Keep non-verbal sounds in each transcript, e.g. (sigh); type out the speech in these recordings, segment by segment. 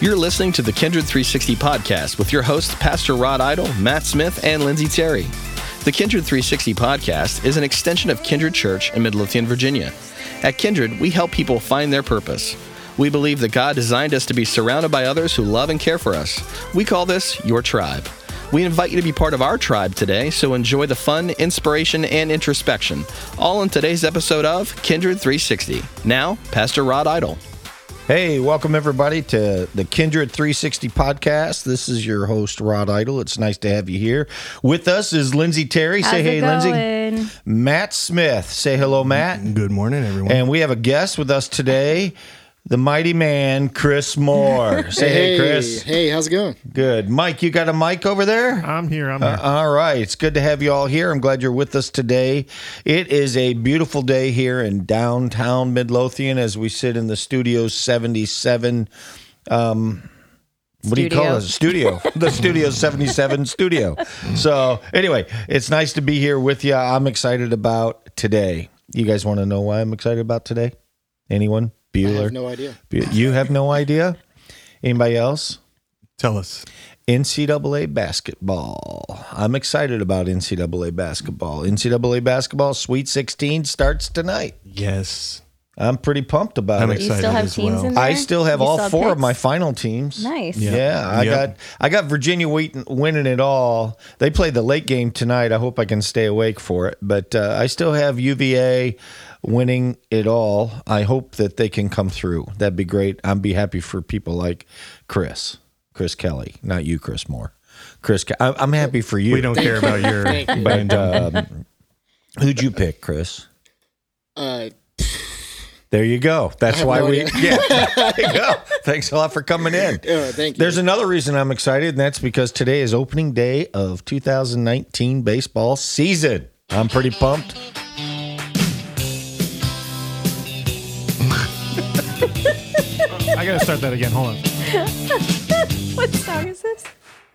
You're listening to the Kindred 360 podcast with your hosts, Pastor Rod Idle, Matt Smith, and Lindsay Terry. The Kindred 360 podcast is an extension of Kindred Church in Midlothian, Virginia. At Kindred, we help people find their purpose. We believe that God designed us to be surrounded by others who love and care for us. We call this your tribe. We invite you to be part of our tribe today, so enjoy the fun, inspiration, and introspection, all in today's episode of Kindred 360. Now, Pastor Rod Idle. Hey, welcome everybody to the Kindred 360 podcast. This is your host, Rod Idle. It's nice to have you here. With us is Lindsay Terry. How's Say it hey, going? Lindsay. Matt Smith. Say hello, Matt. Good morning, everyone. And we have a guest with us today, the mighty man, Chris Moore. (laughs) Say hey, Chris. Hey, how's it going? Good. Mike, you got a mic over there? I'm here. I'm here. Uh, all right. It's good to have you all here. I'm glad you're with us today. It is a beautiful day here in downtown Midlothian as we sit in the Studio 77. Um, what do you call it? Studio. (laughs) the Studio 77 studio. So, anyway, it's nice to be here with you. I'm excited about today. You guys want to know why I'm excited about today? Anyone? I Bueller? have no idea. Bu- you have no idea? Anybody else? Tell us. NCAA basketball. I'm excited about NCAA basketball. NCAA basketball Sweet 16 starts tonight. Yes. I'm pretty pumped about I'm it. You excited still have as teams well. in there? I still have You all have four of my final teams. Nice. Yeah. Yeah, I Yep. got I got Virginia Wheaton winning it all. They play the late game tonight. I hope I can stay awake for it. But uh, I still have UVA winning it all. I hope that they can come through. That'd be great. I'd be happy for people like Chris, Chris Kelly, not you, Chris Moore. Chris, Ke- I- I'm happy for you. We don't care about your. Thank you. But um, who'd you pick, Chris? Uh, There you go. That's why no we. idea. Yeah, there you go. Thanks a lot for coming in. uh, (laughs) thank you. There's another reason I'm excited, and that's because today is opening day of 2019 baseball season. I'm pretty pumped. I got to start that again. Hold on. (laughs) What song is this?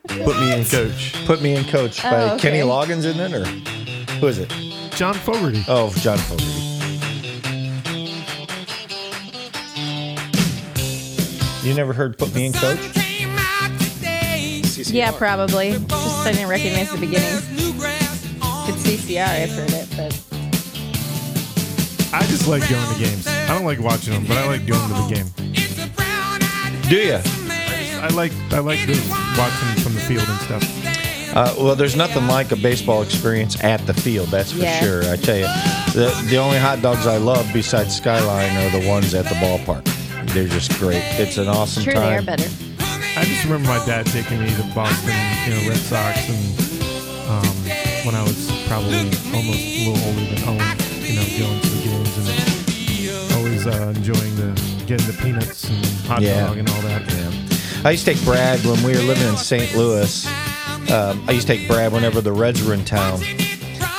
Put me in, coach. Put me in, coach, by Oh, okay. Kenny Loggins in it, or who is it? John Fogerty. Oh, John Fogerty. You never heard "Put Me in, Coach"? CCR. Yeah, probably. Just I didn't recognize the beginning. It's CCR. I've heard it, but I just like going to games. I don't like watching them, but I like going to the game. Do you? I like I like the, watching from the field and stuff. Uh, well, there's nothing like a baseball experience at the field. That's for Yeah. sure. I tell you, the the only hot dogs I love besides Skyline are the ones at the ballpark. They're just great. It's an awesome sure they are time. better. I just remember my dad taking me to Boston, you know, Red Sox, and um, when I was probably almost a little older than Owen, you know, going to the games and always uh, enjoying the getting the peanuts and hot Yeah. dog and all that. I used to take Brad when we were living in St. Louis. Um, I used to take Brad whenever the Reds were in town.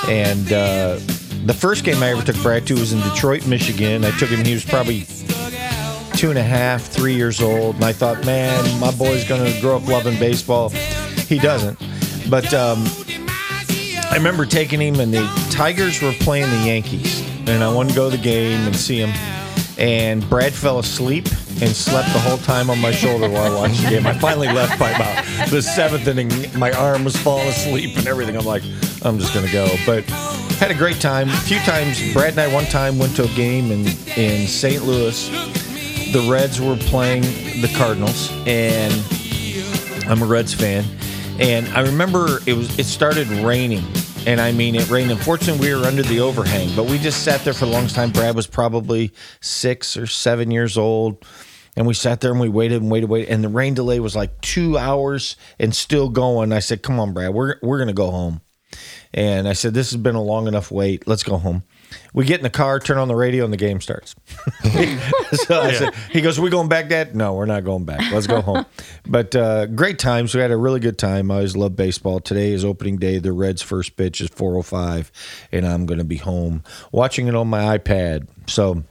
And uh, the first game I ever took Brad to was in Detroit, Michigan. I took him, he was probably two and a half, three years old. And I thought, man, my boy's going to grow up loving baseball. He doesn't. But um, I remember taking him, and the Tigers were playing the Yankees. And I wanted to go to the game and see him. And Brad fell asleep and slept the whole time on my shoulder while I watched the game. I finally left by about the seventh inning. My arm was falling asleep and everything. I'm like, I'm just to go. But had a great time. A few times, Brad and I one time went to a game in, in St. Louis. The Reds were playing the Cardinals, and I'm a Reds fan, and I remember it was it started raining, and I mean it rained. Unfortunately, we were under the overhang, but we just sat there for the longest time. Brad was probably six or seven years old, and we sat there and we waited and waited, waited, and the rain delay was like two hours and still going. I said, "Come on, Brad, we're we're gonna go home." And I said, "This has been a long enough wait. Let's go home." We get in the car, turn on the radio, and the game starts. (laughs) so I said, "He goes, we going back, Dad? No, we're not going back. Let's go home." but uh, great times. We had a really good time. I always love baseball. Today is opening day. The Reds' first pitch is 4:05, and I'm going to be home watching it on my iPad. So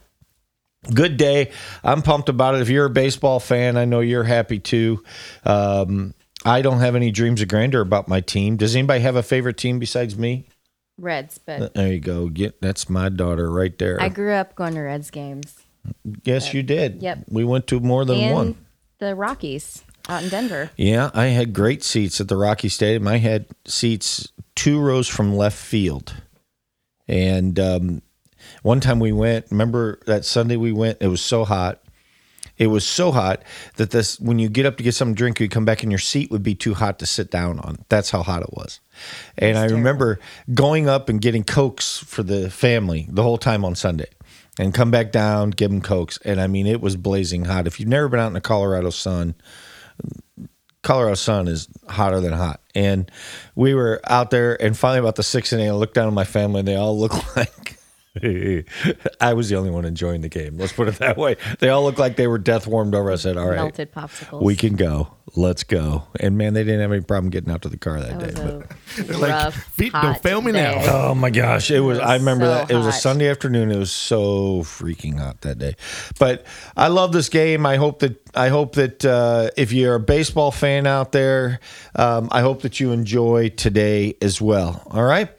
good day. I'm pumped about it. If you're a baseball fan, I know you're happy too. Um, I don't have any dreams of grandeur about my team. Does anybody have a favorite team besides me? Reds, but There you go. Get that's my daughter right there. I grew up going to Reds games. yes, you did. Yep. We went to more than and one. the Rockies out in Denver. Yeah, I had great seats at the Rocky Stadium. I had seats two rows from left field. And um, one time we went, remember that Sunday we went, it was so hot. It was so hot that this when you get up to get something to drink, you come back and your seat would be too hot to sit down on. That's how hot it was. And I remember going up and getting cokes for the family the whole time on Sunday. And come back down, give them cokes. And I mean, it was blazing hot. If you've never been out in the Colorado sun, Colorado sun is hotter than hot. And we were out there, and finally, about the sixth inning, I looked down at my family, and they all look (laughs) like (laughs) I was the only one enjoying the game. Let's put it that way. They all looked like they were death warmed over. I said, "All right, Melted popsicles. we can go. Let's go." And man, they didn't have any problem getting out to the car that, that day. was but- a like, "Feet don't fail me now." Oh my gosh, it was. It I remember so that it was a. Sunday afternoon. It was so freaking hot that day. But I love this game. I hope that I hope that uh, if you're a baseball fan out there, um, I hope that you enjoy today as well. All right.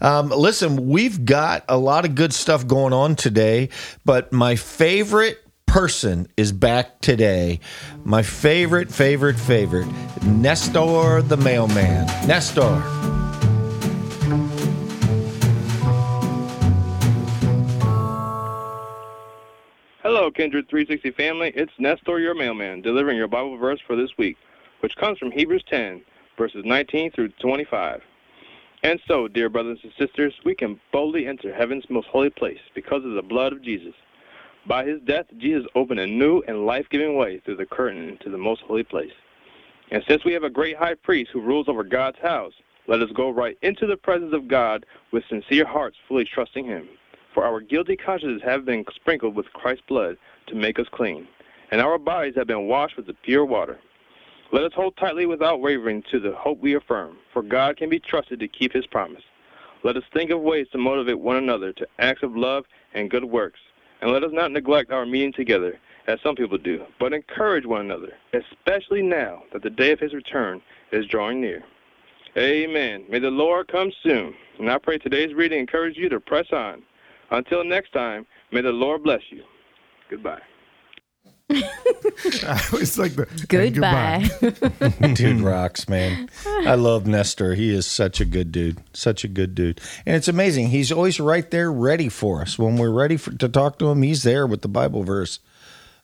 Um, listen, we've got a lot of good stuff going on today, but my favorite person is back today. My favorite, favorite, favorite, Nestor the mailman. Nestor. Hello, Kindred 360 family. It's Nestor, your mailman, delivering your Bible verse for this week, which comes from Hebrews 10, verses 19 through 25. And so, dear brothers and sisters, we can boldly enter heaven's most holy place because of the blood of Jesus. By his death, Jesus opened a new and life-giving way through the curtain into the most holy place. And since we have a great high priest who rules over God's house, let us go right into the presence of God with sincere hearts, fully trusting him. For our guilty consciences have been sprinkled with Christ's blood to make us clean, and our bodies have been washed with the pure water. Let us hold tightly without wavering to the hope we affirm, for God can be trusted to keep his promise. Let us think of ways to motivate one another to acts of love and good works, and let us not neglect our meeting together, as some people do, but encourage one another, especially now that the day of his return is drawing near. Amen. May the Lord come soon. And I pray today's reading encourage you to press on. Until next time, may the Lord bless you. Goodbye. (laughs) it's like the and Goodbye. (laughs) dude rocks, man. I love Nestor. He is such a good dude. Such a good dude. And it's amazing. He's always right there ready for us. When we're ready for, to talk to him, he's there with the Bible verse.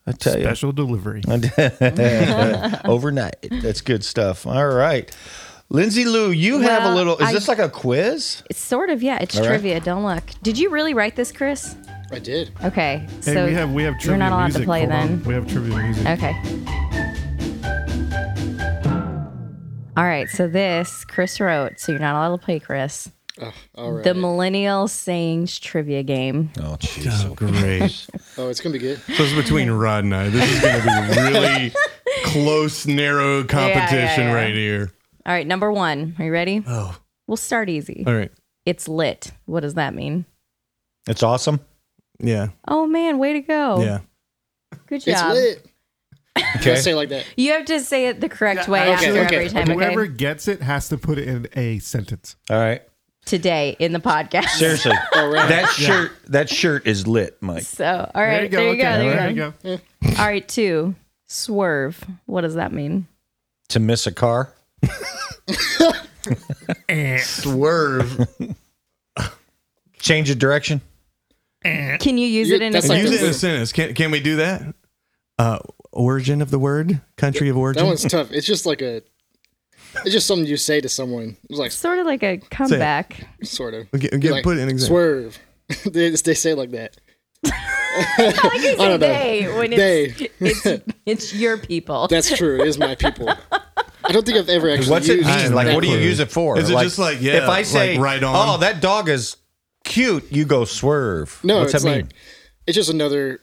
I tell you. Special delivery. (laughs) Overnight. That's good stuff. All right. Lindsay Lou, you have a little is I- this like a quiz? it's sort of yeah. It's All right. trivia. Don't look. Did you really write this, Chris? I did. Okay, Hey, so we have we have trivia you're not allowed music. to play Hold on. then. We have trivia music. Okay. All right, so this Chris wrote, so you're not allowed to play, Chris. Oh, all right. The Millennial Sayings Trivia Game. Oh, oh jeez. Oh, great. (laughs) oh, it's gonna be good. so it's between Rod and I. This is going to be a really (laughs) close, narrow competition yeah. right here. All right, number one. Are you ready? Oh, We'll start easy. all right. It's lit. What does that mean? It's awesome. Yeah, Oh man, way to go! yeah. Good It's job. lit. Okay. Let's say it like that. You have to say it the correct way okay, after okay. every time. Whoever Okay. gets it has to put it in a sentence. All right. Today in the podcast. Seriously. (laughs) All right. that shirt that shirt is lit, Mike. So, all right, there you go. okay. There you go. There you go. All right, two. Swerve. What does that mean? To miss a car. (laughs) Eh. Swerve. Change of direction. Can you use it in a that's like Use sentence? it in a sentence. Can, can we do that? Uh, origin of the word? Country of origin? That one's tough. It's just like a. It's just something you say to someone. It's like Sort of like a comeback. sort of. Okay, You're like, put an example. Swerve. (laughs) they, they say it like that. (laughs) (laughs) I like don't know. they when it's, They. it's it's your people. That's true. It is my people. I don't think I've ever actually. What's it used mean? Like, what do you use it for? Is it like, just like, yeah, if I like say, right on? oh, that dog is cute, you go swerve. No, What's it's that mean? like it's just another.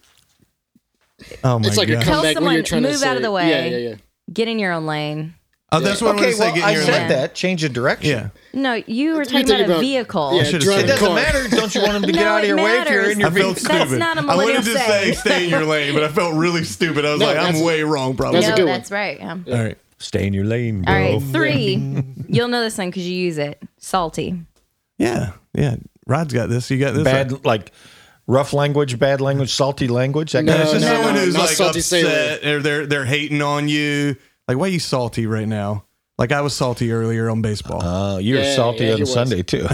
Oh my It's like god. a Tell comeback when someone, you're trying to move say out of the way. Yeah, yeah, yeah. Get in your own lane. oh, that's what I'm okay, going to say. well, Get I in your said lane. that. Change of direction. Yeah. No, you were You're talking thinking about a about- vehicle. Yeah, should've driving It said doesn't car. matter. Don't you want him to get No, out of it your way if you're in your I felt vehicle? That's stupid. not a I wanted to say saying. stay in your lane, but I felt really stupid. I was No, like, I'm that's- way wrong, probably. That's a no, good one. that's right. Yeah. All right. Stay in your lane, bro. All right, three. (laughs) You'll know this one because you use it. Salty. Yeah. Yeah. Rod's got this. You got this. Bad, like rough language, bad language, salty language. That No, kind It's of just no, someone no, who's like salty sailor. upset or they're they're hating on you. Like, why are you salty right now? Like I was salty earlier on baseball. Uh, you were Yeah, salty yeah, on. Sunday too, (laughs)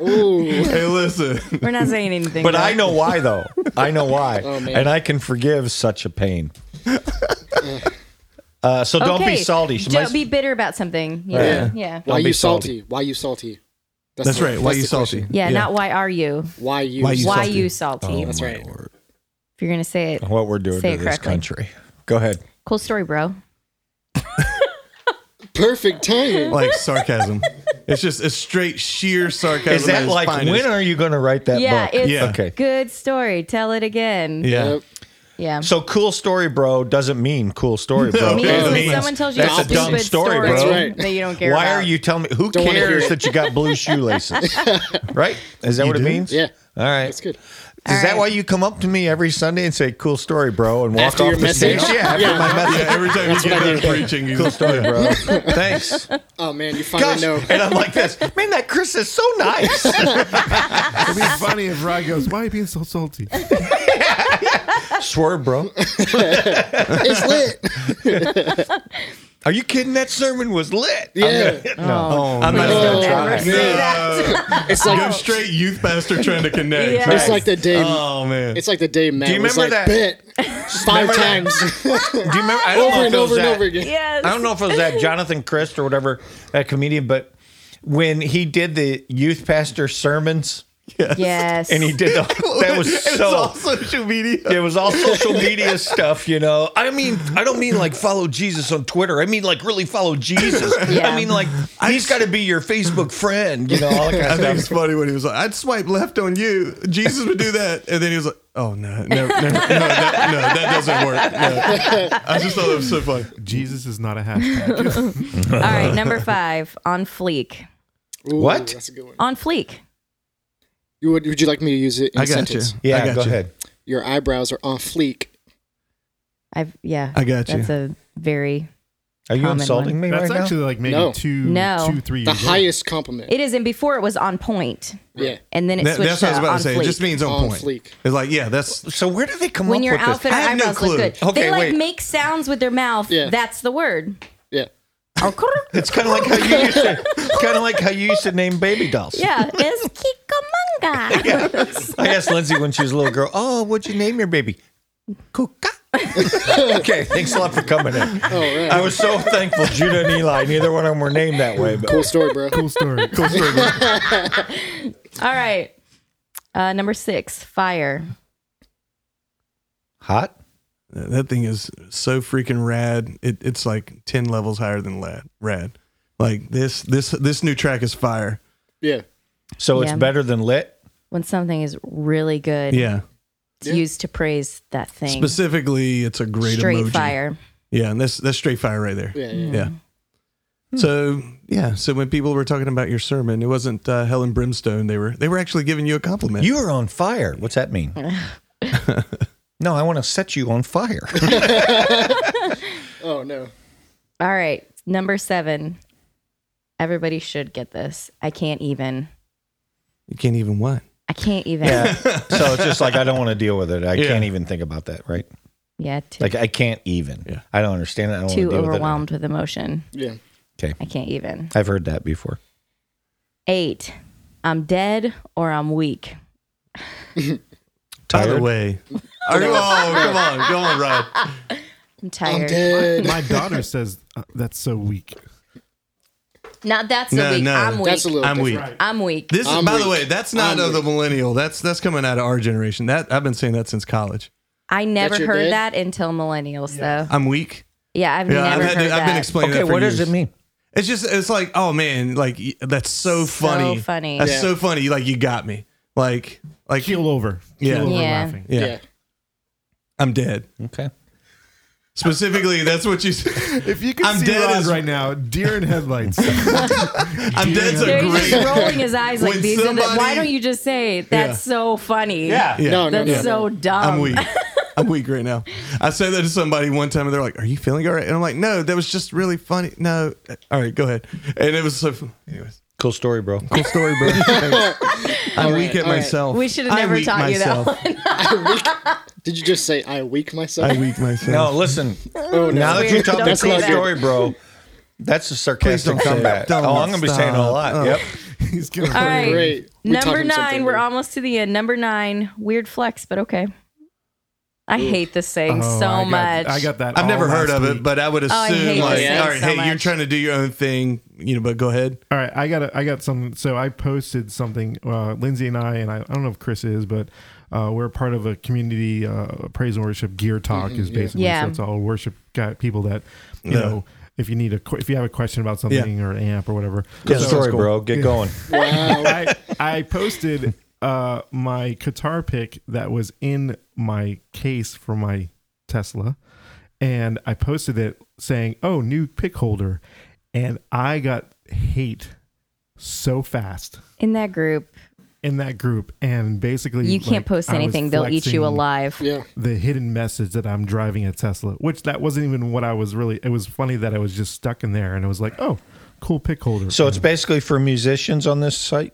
Ooh. hey, listen. We're not saying anything. but though. I know why though. I know why, (laughs) Oh, man. and I can forgive such a pain. (laughs) Uh, so don't be salty. She Don't might- be bitter about something. Yeah. Yeah. Yeah. Why be you salty. salty? Why you salty? That's the- right. Why that's you the salty? question. Yeah, not why are you? Why you? Why you Why salty? you salty? Oh, That's right. Lord. If you're gonna say it, What we're doing Say to this correctly. country. Go ahead. cool story, bro. (laughs) Perfect timing. Like sarcasm. it's just a straight sheer sarcasm. Is that its like finest. when are you going to write that Yeah, book? it's Yeah. Okay. good story. Tell it again. Yeah. Yep. Yeah. So cool story, bro, doesn't mean cool story, bro. (laughs) It means Okay. when Means someone tells you that's a a dumb stupid story, story, bro. That's right. that you don't care Why about. are you telling me? Who Don't wanna hear cares it. that you got blue (laughs) shoelaces? right? Is that what it means? Yeah. All right. That's good. Is All that why you come up to me every Sunday and say "cool story, bro" and walk After off your the message? stage? Yeah, after Yeah. my message. Yeah, every time you get what I done preaching, you Cool story, bro. (laughs) Thanks. Oh man, you finally Gosh, know. and I'm like this. Man, that Chris is so nice. (laughs) It'd be funny if Rod goes, "Why are you being so salty?" (laughs) Swerve, bro. It's lit. Are you kidding? That sermon was lit. Yeah. Oh, no, I'm Please not don't gonna ever try. say that. It's Go like straight youth pastor trying to connect. Yeah. it's like the day. Oh man. It's like the day Matt Do you remember like, that- Bet five Remember times (laughs) Do you remember? I don't know over if and it was over and that- over again. Yes. I don't know if it was that (laughs) Jonathan Crist or whatever, that comedian, but when he did the youth pastor sermons Yes. and he did the, that was (laughs) It's so. all social media. It was all social media stuff, you know. I mean, I don't mean like follow Jesus on Twitter. I mean like really follow Jesus. (laughs) Yeah. I mean like he's got to be your Facebook friend, you know, all that kind I kind think of it's funny when he was like, "I'd swipe left on you." Jesus would do that, and then he was like, "Oh no, no, no, no, that, no, that doesn't work." No. I just thought it was so funny. Jesus is not a hashtag. (laughs) All right, number five on fleek. Ooh, What? That's a good one. On fleek. You would, would you like me to use it in I a got sentence? you. I Yeah, got go you. ahead. Your eyebrows are on fleek. I've yeah. I got you. That's a very. Are you Common insulting one. me That's right actually like maybe No. two, No. two, three The years. old. highest compliment. It is, and before it was on point, yeah. and then it That- switched that's what I was to about on to say. fleek. It just means on, On point. fleek. It's like, yeah, that's now. So where do they come when up your with outfit this? or I have no eyebrows look clue. good. Okay, they like wait. make sounds with their mouth. Yeah. That's the word. Yeah. Oh, it's kind of like how you used to, kind of like how you used to name baby dolls. Yeah, it's Kikamanga. (laughs) I asked Lindsay when she was a little girl, "Oh, what'd you name your baby?" Kuka. (laughs) okay, thanks a lot for coming in. All right. I was so thankful Judah and Eli, neither one of them were named that way. But cool story, bro. Cool story. Cool story. (laughs) All right. Uh, number six, fire. hot. that thing is so freaking rad. It, it's like ten levels higher than lad, rad. Like this, this, this new track is fire. Yeah. So it's better than lit. When something is really good, Yeah. it's Yeah. used to praise that thing. Specifically, it's a great Straight emoji. fire. Yeah, and that's that's straight fire right there. Yeah. Yeah. Yeah. So yeah, so when people were talking about your sermon, it wasn't uh, hell and brimstone. They were they were actually giving you a compliment. You are on fire. What's that mean? (laughs) no, I want to set you on fire. (laughs) Oh no. All right. Number seven. Everybody should get this. I can't even. You can't even what? I can't even. yeah. (laughs) So it's just like I don't want to deal with it. I Yeah. can't even think about that. Right? Yeah, too, Like I can't even. Yeah. I don't understand it. I don't too want to deal overwhelmed with emotion. Yeah. Okay. I can't even. with it. I've heard that before. Eight. I'm dead or I'm weak. By the Tired? way, are you? Oh, come on, go on, Rod. I'm (laughs) I'm tired. dead. My daughter says uh, that's so weak. Not that's a No, weak. no. I'm weak. That's a little. I'm weak. different. I'm weak. This is, I'm by the way, that's not of the millennial. That's that's coming out of our generation. That I've been saying that since college. I never heard dad? that until millennials, though. I'm weak. Yeah, I've Yeah, I've, never heard to, that. I've been explaining Okay, that for what does it mean? It's just it's like, oh man, like that's so funny. funny. That's Yeah. so funny. Like you got me. Like like Keel over. Yeah. Keel over Yeah. laughing. yeah, Yeah. I'm dead. Okay. Specifically, that's what you. s- If you could I'm see dead Rod as- right now, deer in headlights. (laughs) I'm dead's a There he's just great. rolling his eyes like When these. are the- somebody- why don't you just say that's so funny? Yeah, No, no, That's no. so dumb. I'm weak. (laughs) I'm weak right now. I said that to somebody one time, and they're like, "Are you feeling all right?" And I'm like, "No, that was just really funny." No, all right, go ahead. And it was so. Anyways, Cool story, bro. cool story, bro. (laughs) Thanks. I'm weak right, at all right. myself. We should have never weak taught you that one. (laughs) I weak, did you just say I weak myself? I weak myself. No, listen. oh, no. Now that you weird. told Don't that cool story, bro, that's a sarcastic comeback. it. Oh, I'm gonna be saying a lot. Oh. Yep. (laughs) He's gonna. All right. Great. Number nine. We're almost to the end. Number nine. Weird flex, but okay. I hate this saying Oh, so I got- much. I got that. I've all never heard last of week. it, but I would Oh, I hate assume this like, thing all right, so hey, you're much. trying to do your own thing, you know, but go ahead. All right, I got a, I got some. So I posted something. Uh, Lindsay and I, and I, I don't know if Chris is, but uh, we're part of a community uh, praise and worship. Gear Talk is basically Yeah. so it's all worship guy, people that you Yeah. know. If you need a, que- if you have a question about something or an amp or whatever, Good So- story, bro. Get going. (laughs) Wow. I, I posted uh, my guitar pick that was in my case for my Tesla, and I posted it saying, "Oh, new pick holder," and I got hate so fast In that group, in that group, and basically you can't like, post anything. They'll eat you alive. Yeah. The hidden message that I'm driving a Tesla, which that wasn't even what I was really. It was funny that I was just stuck in there, and it was like, "Oh, cool pick holder." So it's basically for musicians on this site.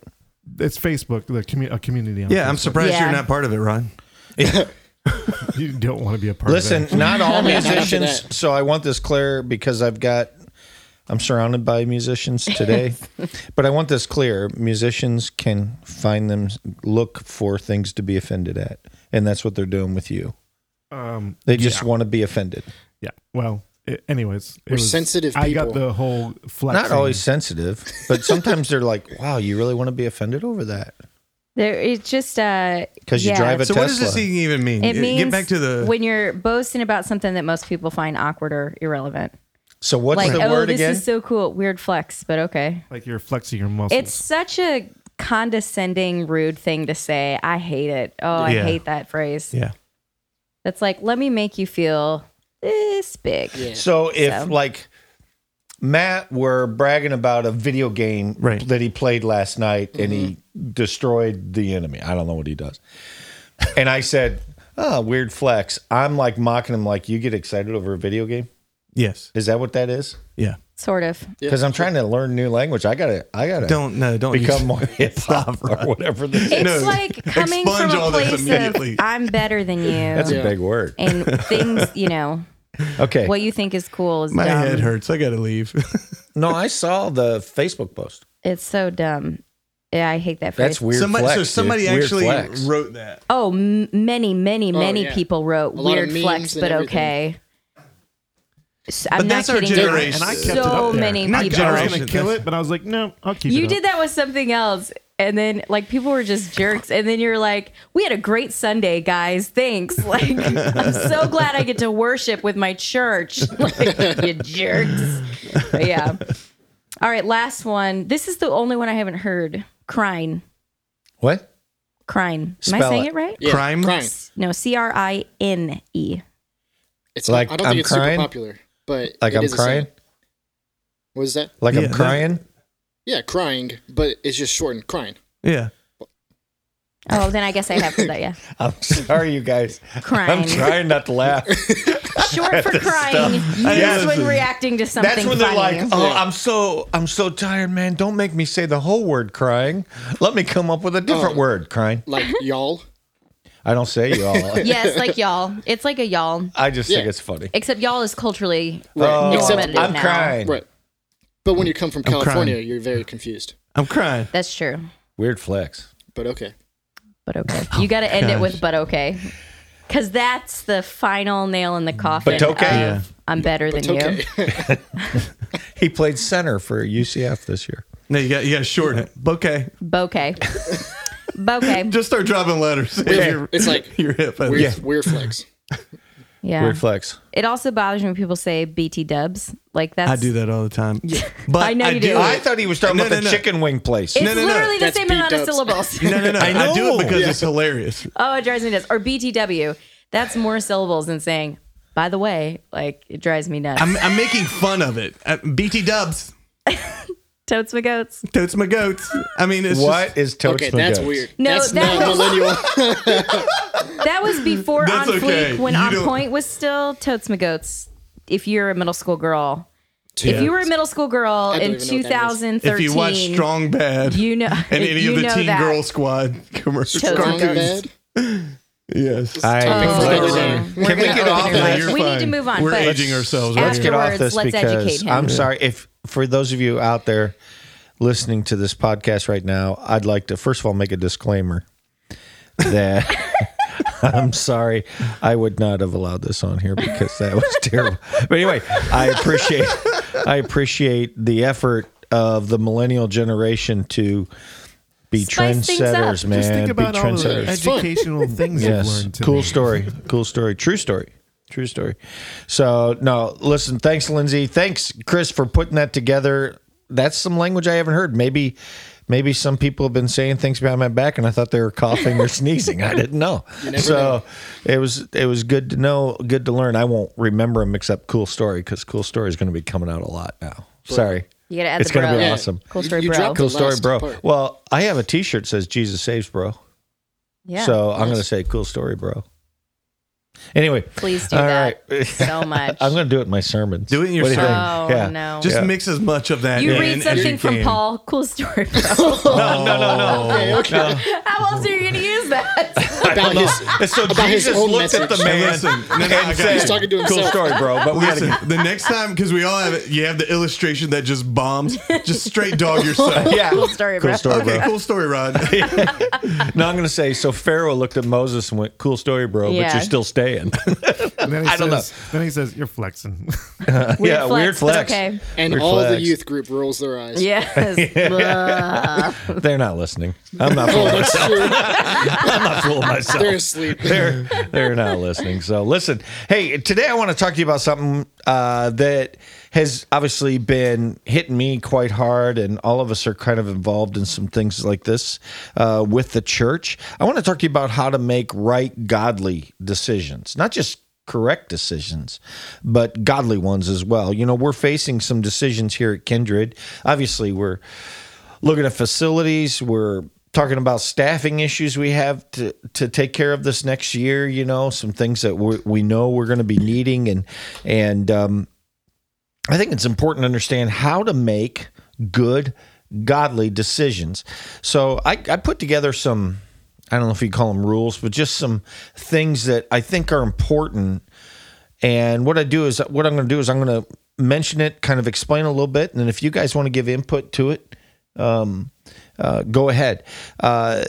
It's Facebook, the commu- a community. On Yeah, I'm Facebook. surprised Yeah. you're not part of it, Ron. (laughs) You don't want to be a part Listen, of that. not all Yeah, (laughs) not musicians. So I want this clear because I've got. I'm surrounded by musicians today, (laughs) but I want this clear. Musicians can find them, look for things to be offended at, and that's what they're doing with you. Um, They just yeah. want to be offended. Yeah. Well, it, anyways, it We're sensitive I got the whole flexing. Not always sensitive, but sometimes they're like, "Wow, you really want to be offended over that?" There, it's just uh, Because you yeah. drive a So Tesla. what does this thing even mean? It means Get back to the. when you're boasting about something that most people find awkward or irrelevant. so what's like, the oh, word this again? is so cool. Weird flex, but okay. like you're flexing your muscles. It's such a condescending, rude thing to say. I hate it. Oh, I Yeah. hate that phrase. yeah. That's like, let me make you feel this big. Yeah. So if So. like Matt were bragging about a video game Right. that he played last night and he mm-hmm. destroyed the enemy. I don't know what he does. and I said, "Oh, weird flex." I'm like mocking him like you get excited over a video game? Yes. Is that what that is? Yeah. Sort of. Cuz I'm trying to learn new language. I got to I got to Don't no. Don't become more (laughs) hip hop or whatever this is. It's No, like (laughs) coming expunge from a this place of. I'm better than you. That's Yeah. a big word. and things, you know, (laughs) Okay. what you think is cool is My dumb. head hurts. I gotta leave. No, I saw the Facebook post. It's so dumb. Yeah, I hate that phrase. That's weird somebody, flex. so dude. somebody Weird actually flex. wrote that. Oh, m- many, many, oh, many yeah. people wrote lot of weird memes flex, and but everything. okay. S- I'm But not that's our kidding you. generation. and I kept it up So there. many Not people. I was gonna kill it, but I was like, no, I'll keep it. You up. did that with something else. And then, like, people were just jerks. And then you're like, we had a great Sunday, guys. Thanks. (laughs) Like, I'm so glad I get to worship with my church. (laughs) Like, you jerks. But yeah. All right, last one. This is the only one I haven't heard. Crine. What? Crine. Am I saying it. it right? Yeah, Crime? Crime. No, C R I N E. It's Like, like I don't I'm think it's crying? super popular, but Like it I'm is a saying. crying? What is that? Like Yeah, I'm that- crying? Yeah, crying, but it's just shortened. Crying. Yeah. Oh, then I guess I have heard that. Yeah. (laughs) I'm sorry, you guys. Crying. I'm trying not to laugh. (laughs) Short for crying. Used Yes. when reacting to something That's when they're funny. like, "Oh, I'm so I'm so tired, man. Don't make me say the whole word crying. Let me come up with a different Oh. word, crying." Like y'all. I don't say y'all. (laughs) yes, like y'all. It's like a y'all. I just think Yeah. it's funny. Except y'all is culturally Oh, Except- normative I'm now. crying. Right. But when you come from I'm California, crying. you're very confused. I'm crying. That's true. Weird flex. But okay. But okay. (laughs) You got to oh end it with but okay. Because that's the final nail in the coffin. But okay. of, Yeah. I'm better than But you. okay. (laughs) He played center for UCF this year. No, you got you got to shorten it. Bouquet. Bouquet. Bouquet. (laughs) Just start dropping letters. You're- It's like (laughs) you're hip. weird, Yeah. weird flex. Yeah. Weird flex. It also bothers me when people say BT dubs. Like that's I do that all the time. Yeah. But I know you do. I thought he was talking No, about no, the no. chicken wing place. It's No, no, no. literally the That's same amount of syllables. No, no, no. (laughs) I, I do it because Yeah. it's hilarious. Oh, it drives me nuts. Or BTW. That's more syllables than saying, by the way, like it drives me nuts. I'm, I'm making fun of it. Uh, BT Dubs, Totes my goats. totes my goats. I mean, it's What is toast Okay, my that's goats? weird. No, that's that not was- millennial. (laughs) (laughs) That was before That's On okay. Fleek when You On don't- Point was still Totes my goats. If you're a middle school girl. If you were a middle school girl in even know what that is. 2013, If you watch Strong Bad you know, and (laughs) any you of the Teen that. Girl Squad commercials. Strong bad. Yes. I, Topic for another day. we're Can we gonna get open off your of minds. this? You're We need fine. to move on. We're but aging ourselves. Right? let's get off Afterwards, this let's educate because him. I'm sorry if for those of you out there listening to this podcast right now, I'd like to first of all make a disclaimer that (laughs) I'm sorry I would not have allowed this on here because that was terrible. But anyway, I appreciate I appreciate the effort of the millennial generation to be Spice things up. trendsetters, Just man. Just think about be all the trendsetters. educational (laughs) things you've Yes. learned today. Cool story. Cool story. True story. True story. So, no, listen, thanks, Lindsay. Thanks, Chris, for putting that together. That's some language I haven't heard. Maybe. Maybe some people have been saying things behind my back, and I thought they were coughing or (laughs) sneezing. I didn't know. So it was it was good to know, good to learn. I won't remember them except cool story because cool story is going to be coming out a lot now. Sorry, You gotta add it's the going to bro. be Yeah. awesome. Cool You- story, you bro. dropped Cool the story, last bro. part. Well, I have a T-shirt that says Jesus saves, bro. Yeah. So I'm going to say cool story, bro. Anyway, Please do all that right. so (laughs) much. I'm going to do it in my sermons. Do it in your What do you? Oh Yeah. no! Just Yeah. mix as much of that. you in read as something you from can. Paul. Cool story, bro. (laughs) No, no, no, no. (laughs) Okay, okay. How else are you gonna use that? About his, so About his own looked at the message. man Listen, no, no, and said. He's talking to "Cool story, bro." But we got Listen, to the next time, because we all have it, you have the illustration that just bombs. Just straight dog yourself. yeah. cool story, bro. Cool story, Okay, bro. cool story, Rod. No, I'm going to say. So Pharaoh looked at Moses and went, "Cool story, bro, but you're still staying." (laughs) And then he I don't says, Then he says, "You're flexing." (laughs) Weird yeah, weird flex. Okay. and Weird all the youth group rolls their eyes. Yes. (laughs) Blah. They're not listening. I'm not Oh, fooling myself. I'm not fooling myself. They're asleep. they're they're not listening. So listen, hey, today I want to talk to you about something uh, that has obviously been hitting me quite hard, and all of us are kind of involved in some things like this uh, with the church. I want to talk to you about how to make right, godly decisions, not just correct decisions, but godly ones as well. You know, we're facing some decisions here at Kindred. Obviously, we're looking at facilities. We're talking about staffing issues we have to to take care of this next year. You know, some things that we we know we're going to be needing, and and um, I think it's important to understand how to make good, godly decisions. So I, I put together some. I don't know if you call them rules, but just some things that I think are important. And what I do is, what I'm going to do is, I'm going to mention it, kind of explain a little bit, and then if you guys want to give input to it, um, uh, go ahead. Uh,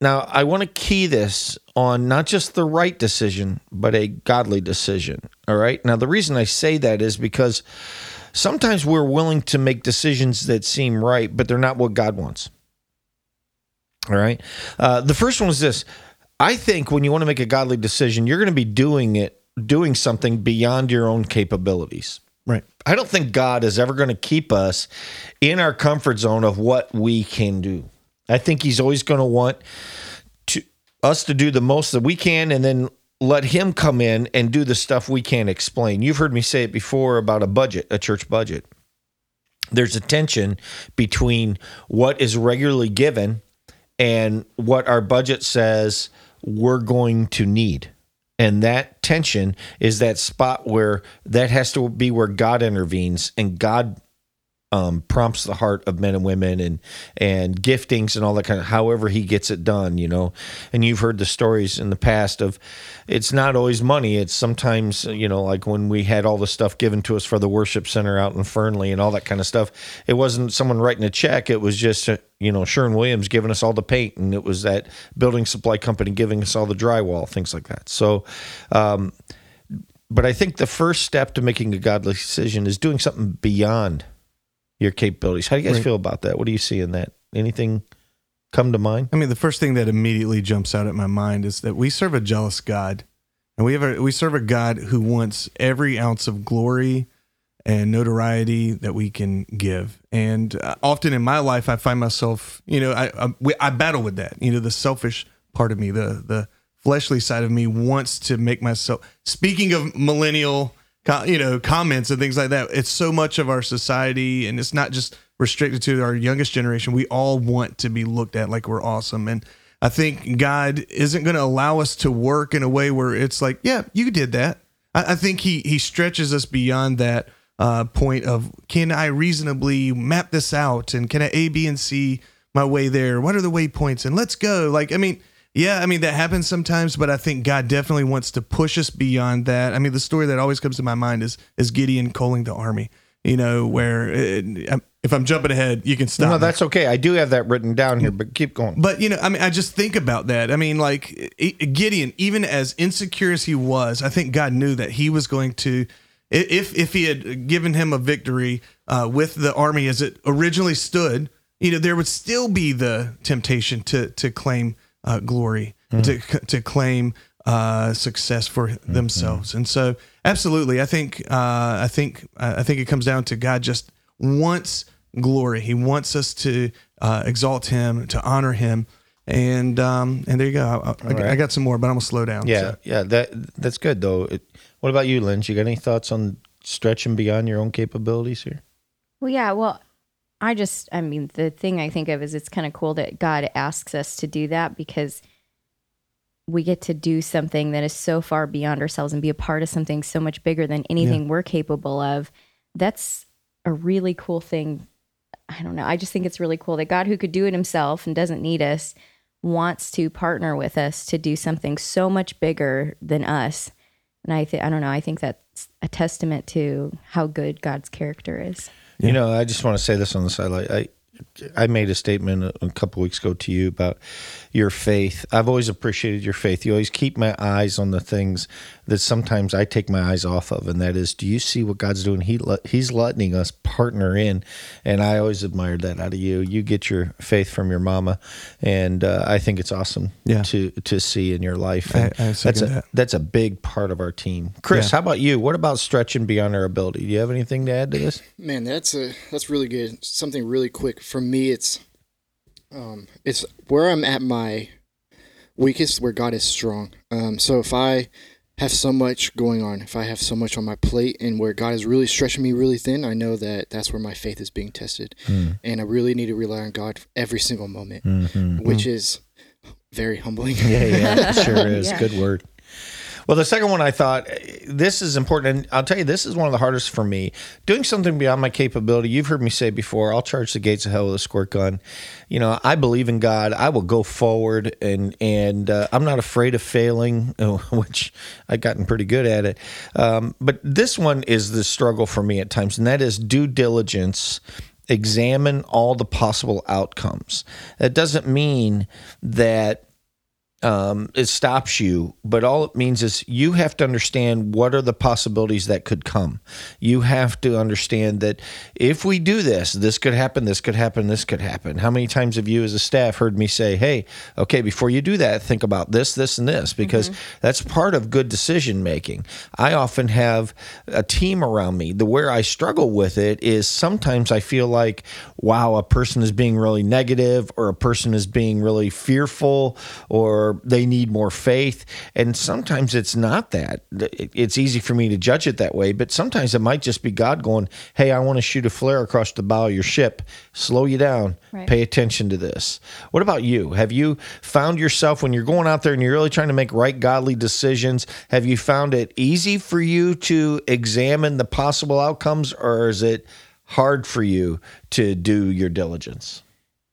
now, I want to key this on not just the right decision, but a godly decision. All right. Now, the reason I say that is because sometimes we're willing to make decisions that seem right, but they're not what God wants. All right. Uh, the first one is this I think when you want to make a godly decision, you're going to be doing it, doing something beyond your own capabilities. Right. I don't think God is ever going to keep us in our comfort zone of what we can do. I think He's always going to want to us to do the most that we can, and then let Him come in and do the stuff we can't explain. You've heard me say it before about a budget, a church budget. There's a tension between what is regularly given and what our budget says we're going to need. And that tension is that spot where that has to be where God intervenes and God um, prompts the heart of men and women and and giftings and all that kind of however he gets it done, you know. And you've heard the stories in the past of it's not always money. It's sometimes you know like when we had all the stuff given to us for the worship center out in Fernley and all that kind of stuff. It wasn't someone writing a check. It was just uh, you know Sherwin Williams giving us all the paint, and it was that building supply company giving us all the drywall, things like that. So. Um, but I think the first step to making a godly decision is doing something beyond your capabilities. How do you guys Right. feel about that? What do you see in that? Anything come to mind? I mean, the first thing that immediately jumps out at my mind is that we serve a jealous God, and we have a, we serve a God who wants every ounce of glory and notoriety that we can give. And uh, often in my life, I find myself, you know, I I, we, I battle with that. You know, the selfish part of me, the the fleshly side of me, wants to make myself. Speaking of millennial, you know, comments and things like that, it's so much of our society, and it's not just restricted to our youngest generation. We all want to be looked at like we're awesome, and I think God isn't going to allow us to work in a way where it's like, yeah, you did that. I, I think he he stretches us beyond that uh, point of can I reasonably map this out and can I A, B, and C my way there? What are the waypoints? And let's go. Like, I mean, yeah, I mean that happens sometimes, but I think God definitely wants to push us beyond that. I mean, the story that always comes to my mind is is Gideon calling the army. You know, where it, if I'm jumping ahead, you can stop. No, me. that's okay. I do have that written down here, but keep going. But you know, I mean, I just think about that. I mean, like Gideon, even as insecure as he was, I think God knew that he was going to, if if he had given him a victory uh, with the army as it originally stood, you know, there would still be the temptation to to claim uh, glory, to to claim uh, success for themselves, and so absolutely, I think uh, I think I think it comes down to God just wants glory. He wants us to uh, exalt Him, to honor Him, and um, and there you go. I, I, right. I got some more, but I'm gonna slow down. Yeah, so. yeah, that that's good though. It, what about you, Lynn? You got any thoughts on stretching beyond your own capabilities here? Well, yeah. Well, I just, I mean, the thing I think of is it's kind of cool that God asks us to do that because we get to do something that is so far beyond ourselves and be a part of something so much bigger than anything we're capable of. That's a really cool thing. I don't know. I just think it's really cool that God, who could do it himself and doesn't need us, wants to partner with us to do something so much bigger than us. And I think, I don't know, I think that's a testament to how good God's character is. You know, I just want to say this on the side. Like, I, I made a statement a, a couple weeks ago to you about your faith. I've always appreciated your faith. You always keep my eyes on the things that sometimes I take my eyes off of, and that is, do you see what God's doing? He He's letting us partner in, and I always admired that out of you. You get your faith from your mama, and uh, I think it's awesome Yeah. to to see in your life. I- And I that's a that. that's a big part of our team. Chris, Yeah. how about you? What about stretching beyond our ability? Do you have anything to add to this? Man, that's a that's really good. Something really quick for me. It's um, it's where I'm at my weakest, where God is strong. Um, so if I have so much going on, if I have so much on my plate, and where God is really stretching me really thin, I know that that's where my faith is being tested, and I really need to rely on God every single moment, which is very humbling. Yeah, yeah, sure (laughs) is. Yeah. Good word. Well, the second one I thought eh, this is important, and I'll tell you, this is one of the hardest for me. Doing something beyond my capability. You've heard me say before, I'll charge the gates of hell with a squirt gun. You know, I believe in God. I will go forward, and and uh, I'm not afraid of failing, (laughs) which I've gotten pretty good at it. Um, but this one is the struggle for me at times, and that is due diligence examine all the possible outcomes. That doesn't mean that um, it stops you, but all it means is you have to understand what are the possibilities that could come. You have to understand that if we do this, this could happen, this could happen, this could happen. How many times have you, as a staff, heard me say, "Hey, okay, before you do that, think about this, this, and this," because that's part of good decision making. I often have a team around me. The where I struggle with it is sometimes I feel like, wow, a person is being really negative, or a person is being really fearful, or they need more faith. And sometimes it's not that. It's easy for me to judge it that way, but sometimes it might just be God going, Hey, I want to shoot a flare across the bow of your ship. Slow you down. Right. Pay attention to this. What about you? Have you found yourself when you're going out there and you're really trying to make right, godly decisions? Have you found it easy for you to examine the possible outcomes, or is it hard for you to do your diligence?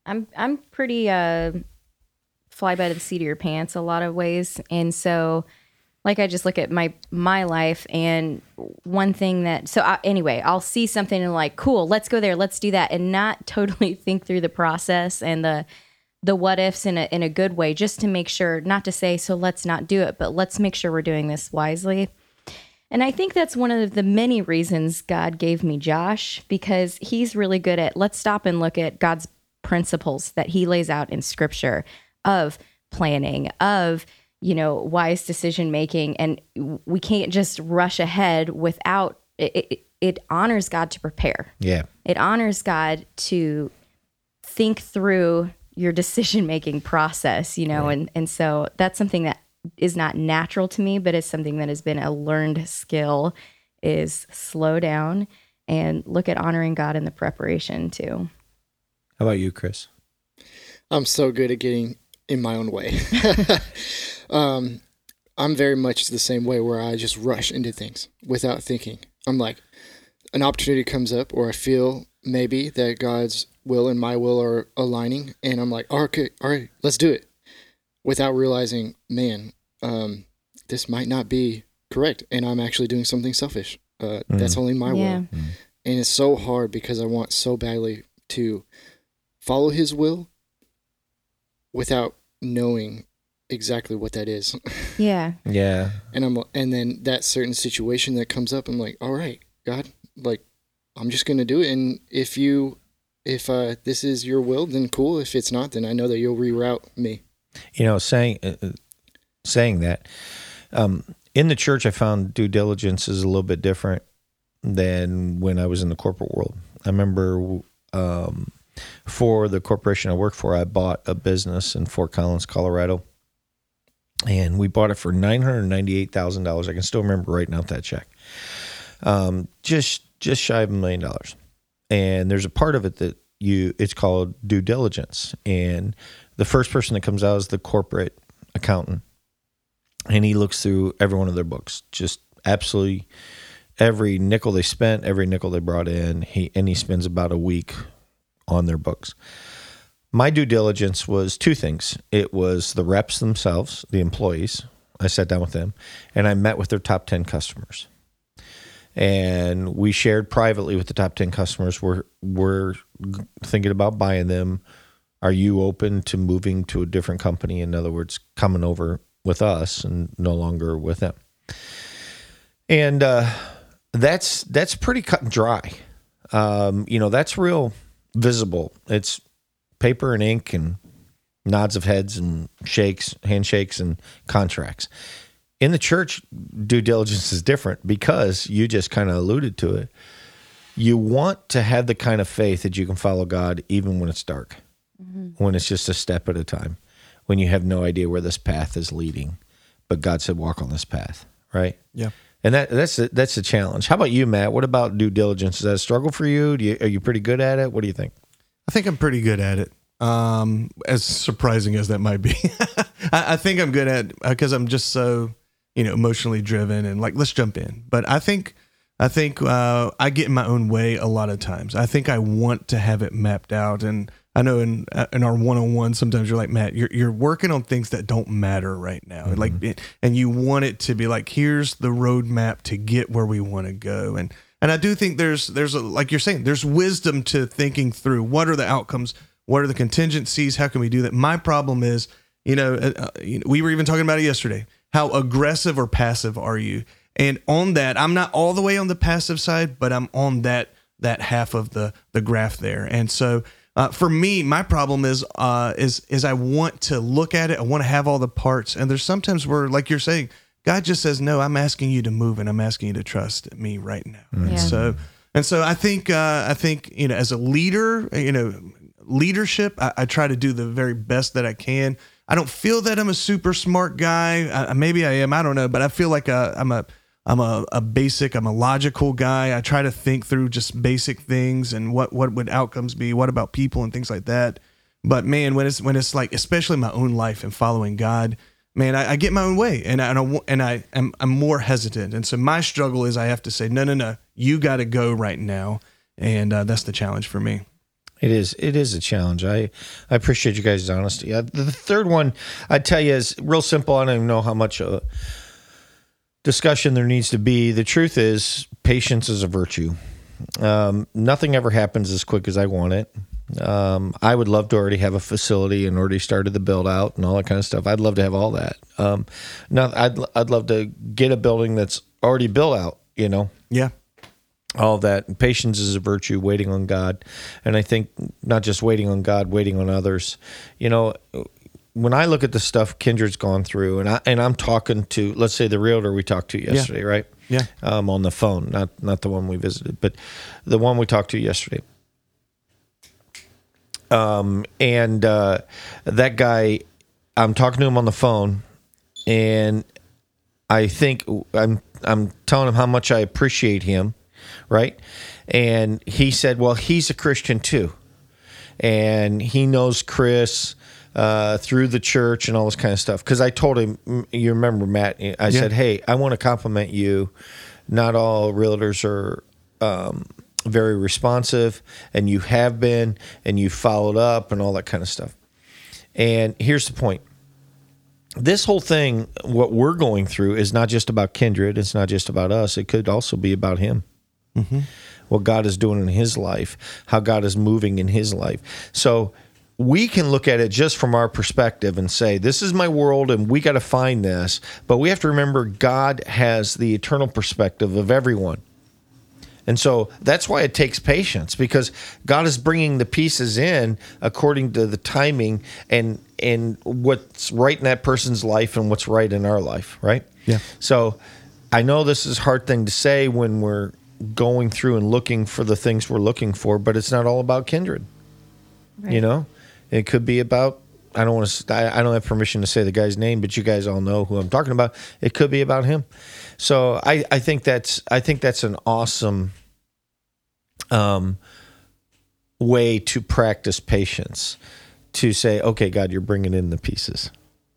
I'm I'm pretty uh fly by the seat of your pants a lot of ways. And so like I just look at my my life and one thing that so I, anyway, I'll see something and like, cool, let's go there, let's do that and not (laughs) totally think through the process and the the what ifs in a in a good way just to make sure not to say so let's not do it, but let's make sure we're doing this wisely. And I think that's one of the many reasons God gave me Josh because he's really good at let's stop and look at God's principles that he lays out in scripture of planning, of you know, wise decision making and we can't just rush ahead without it, it, it honors God to prepare. Yeah. It honors God to think through your decision making process, you know, and and so that's something that is not natural to me, but it's something that has been a learned skill is slow down and look at honoring God in the preparation too. How about you, Chris? I'm so good at getting in my own way. (laughs) um, I'm very much the same way where I just rush into things without thinking. I'm like, an opportunity comes up, or I feel maybe that God's will and my will are aligning, and I'm like, okay, all right, let's do it, without realizing, man, um, this might not be correct, and I'm actually doing something selfish. Uh, That's only my Yeah. will, and it's so hard because I want so badly to follow His will without knowing exactly what that is. (laughs) Yeah. Yeah. and I'm and then that certain situation that comes up, I'm like, all right, God, like I'm just gonna do it, and if you if uh, this is your will, then cool. If it's not, then I know that you'll reroute me. You know, saying uh, uh, saying that um, in the church, I found due diligence is a little bit different than when I was in the corporate world. I remember um, for the corporation I work for, I bought a business in Fort Collins, Colorado, and we bought it for nine hundred ninety-eight thousand dollars. I can still remember writing out that check, um, just just shy of a million dollars. And there's a part of it that you it's called due diligence, and the first person that comes out is the corporate accountant, and he looks through every one of their books, just absolutely every nickel they spent, every nickel they brought in. He and he spends about a week on their books. My due diligence was two things. It was the reps themselves, the employees. I sat down with them and I met with their top 10 customers. And we shared privately with the top 10 customers. We're, we're thinking about buying them. Are you open to moving to a different company? In other words, coming over with us and no longer with them. And uh, that's that's pretty cut and dry. Um, you know, that's real visible. It's paper and ink and nods of heads and shakes, handshakes and contracts. In the church, due diligence is different because you just kind of alluded to it. You want to have the kind of faith that you can follow God even when it's dark, mm-hmm. when it's just a step at a time, when you have no idea where this path is leading, but God said walk on this path, right? Yeah. And that that's a, that's a challenge. How about you, Matt? What about due diligence? Is that a struggle for you? Do you are you pretty good at it? What do you think? I think I'm pretty good at it. Um, as surprising as that might be, (laughs) I, I think I'm good at because I'm just so you know emotionally driven and like let's jump in. But I think I think uh, I get in my own way a lot of times. I think I want to have it mapped out, and I know in in our one on one sometimes you're like Matt, you're you're working on things that don't matter right now, like it, and you want it to be like here's the roadmap to get where we want to go, and and I do think there's there's a, like you're saying there's wisdom to thinking through what are the outcomes, what are the contingencies, how can we do that. My problem is you know, uh, uh, you know we were even talking about it yesterday. How aggressive or passive are you? And on that, I'm not all the way on the passive side, but I'm on that that half of the the graph there. And so uh, for me, my problem is uh, is is I want to look at it. I want to have all the parts. And there's sometimes where, like you're saying, God just says, "No, I'm asking you to move, and I'm asking you to trust me right now." And Yeah. so and so I think uh, I think you know as a leader, you know, leadership, I, I try to do the very best that I can. I don't feel that I'm a super smart guy. I, maybe I am. I don't know, but I feel like uh, I'm a I'm a, a basic. I'm a logical guy. I try to think through just basic things and what what would outcomes be. What about people and things like that. But man, when it's when it's like, especially my own life and following God, man, I, I get my own way, and I, and I, and I am, I'm more hesitant. And so my struggle is I have to say, no, no, no, you got to go right now, and uh, that's the challenge for me. It is. It is a challenge. I, I appreciate you guys' honesty. Uh, the third one, I tell you, is real simple. I don't even know how much uh, discussion there needs to be. The truth is, patience is a virtue. Um, nothing ever happens as quick as I want it. Um, I would love to already have a facility and already started the build out and all that kind of stuff. I'd love to have all that. Um, no, I'd I'd love to get a building that's already built out. You know, Yeah, all that. And patience is a virtue, waiting on God. And I think not just waiting on God, waiting on others. You know, when I look at the stuff Kindred's gone through, and I and I'm talking to, let's say the realtor we talked to yesterday, right? Yeah. Um, on the phone, not not the one we visited, but the one we talked to yesterday. Um, and uh, that guy, I'm talking to him on the phone, and I think I'm I'm telling him how much I appreciate him, right? And he said, "Well, he's a Christian too, and he knows Chris uh, through the church and all this kind of stuff." Because I told him, you remember Matt? I said, "Hey, I want to compliment you. Not all realtors are um, very responsive, and you have been, and you followed up, and all that kind of stuff. And here's the point this whole thing, what we're going through, is not just about kindred. It's not just about us. It could also be about him. What God is doing in his life, how God is moving in his life. So we can look at it just from our perspective and say, this is my world and we got to find this. But we have to remember God has the eternal perspective of everyone. And so that's why it takes patience because God is bringing the pieces in according to the timing and and what's right in that person's life and what's right in our life, right? Yeah. So I know this is a hard thing to say when we're going through and looking for the things we're looking for, but it's not all about kindred. You know, it could be about I don't want to. I I don't have permission to say the guy's name, but you guys all know who I'm talking about. It could be about him. So I, I think that's I think that's an awesome um, way to practice patience. To say, okay, God, you're bringing in the pieces.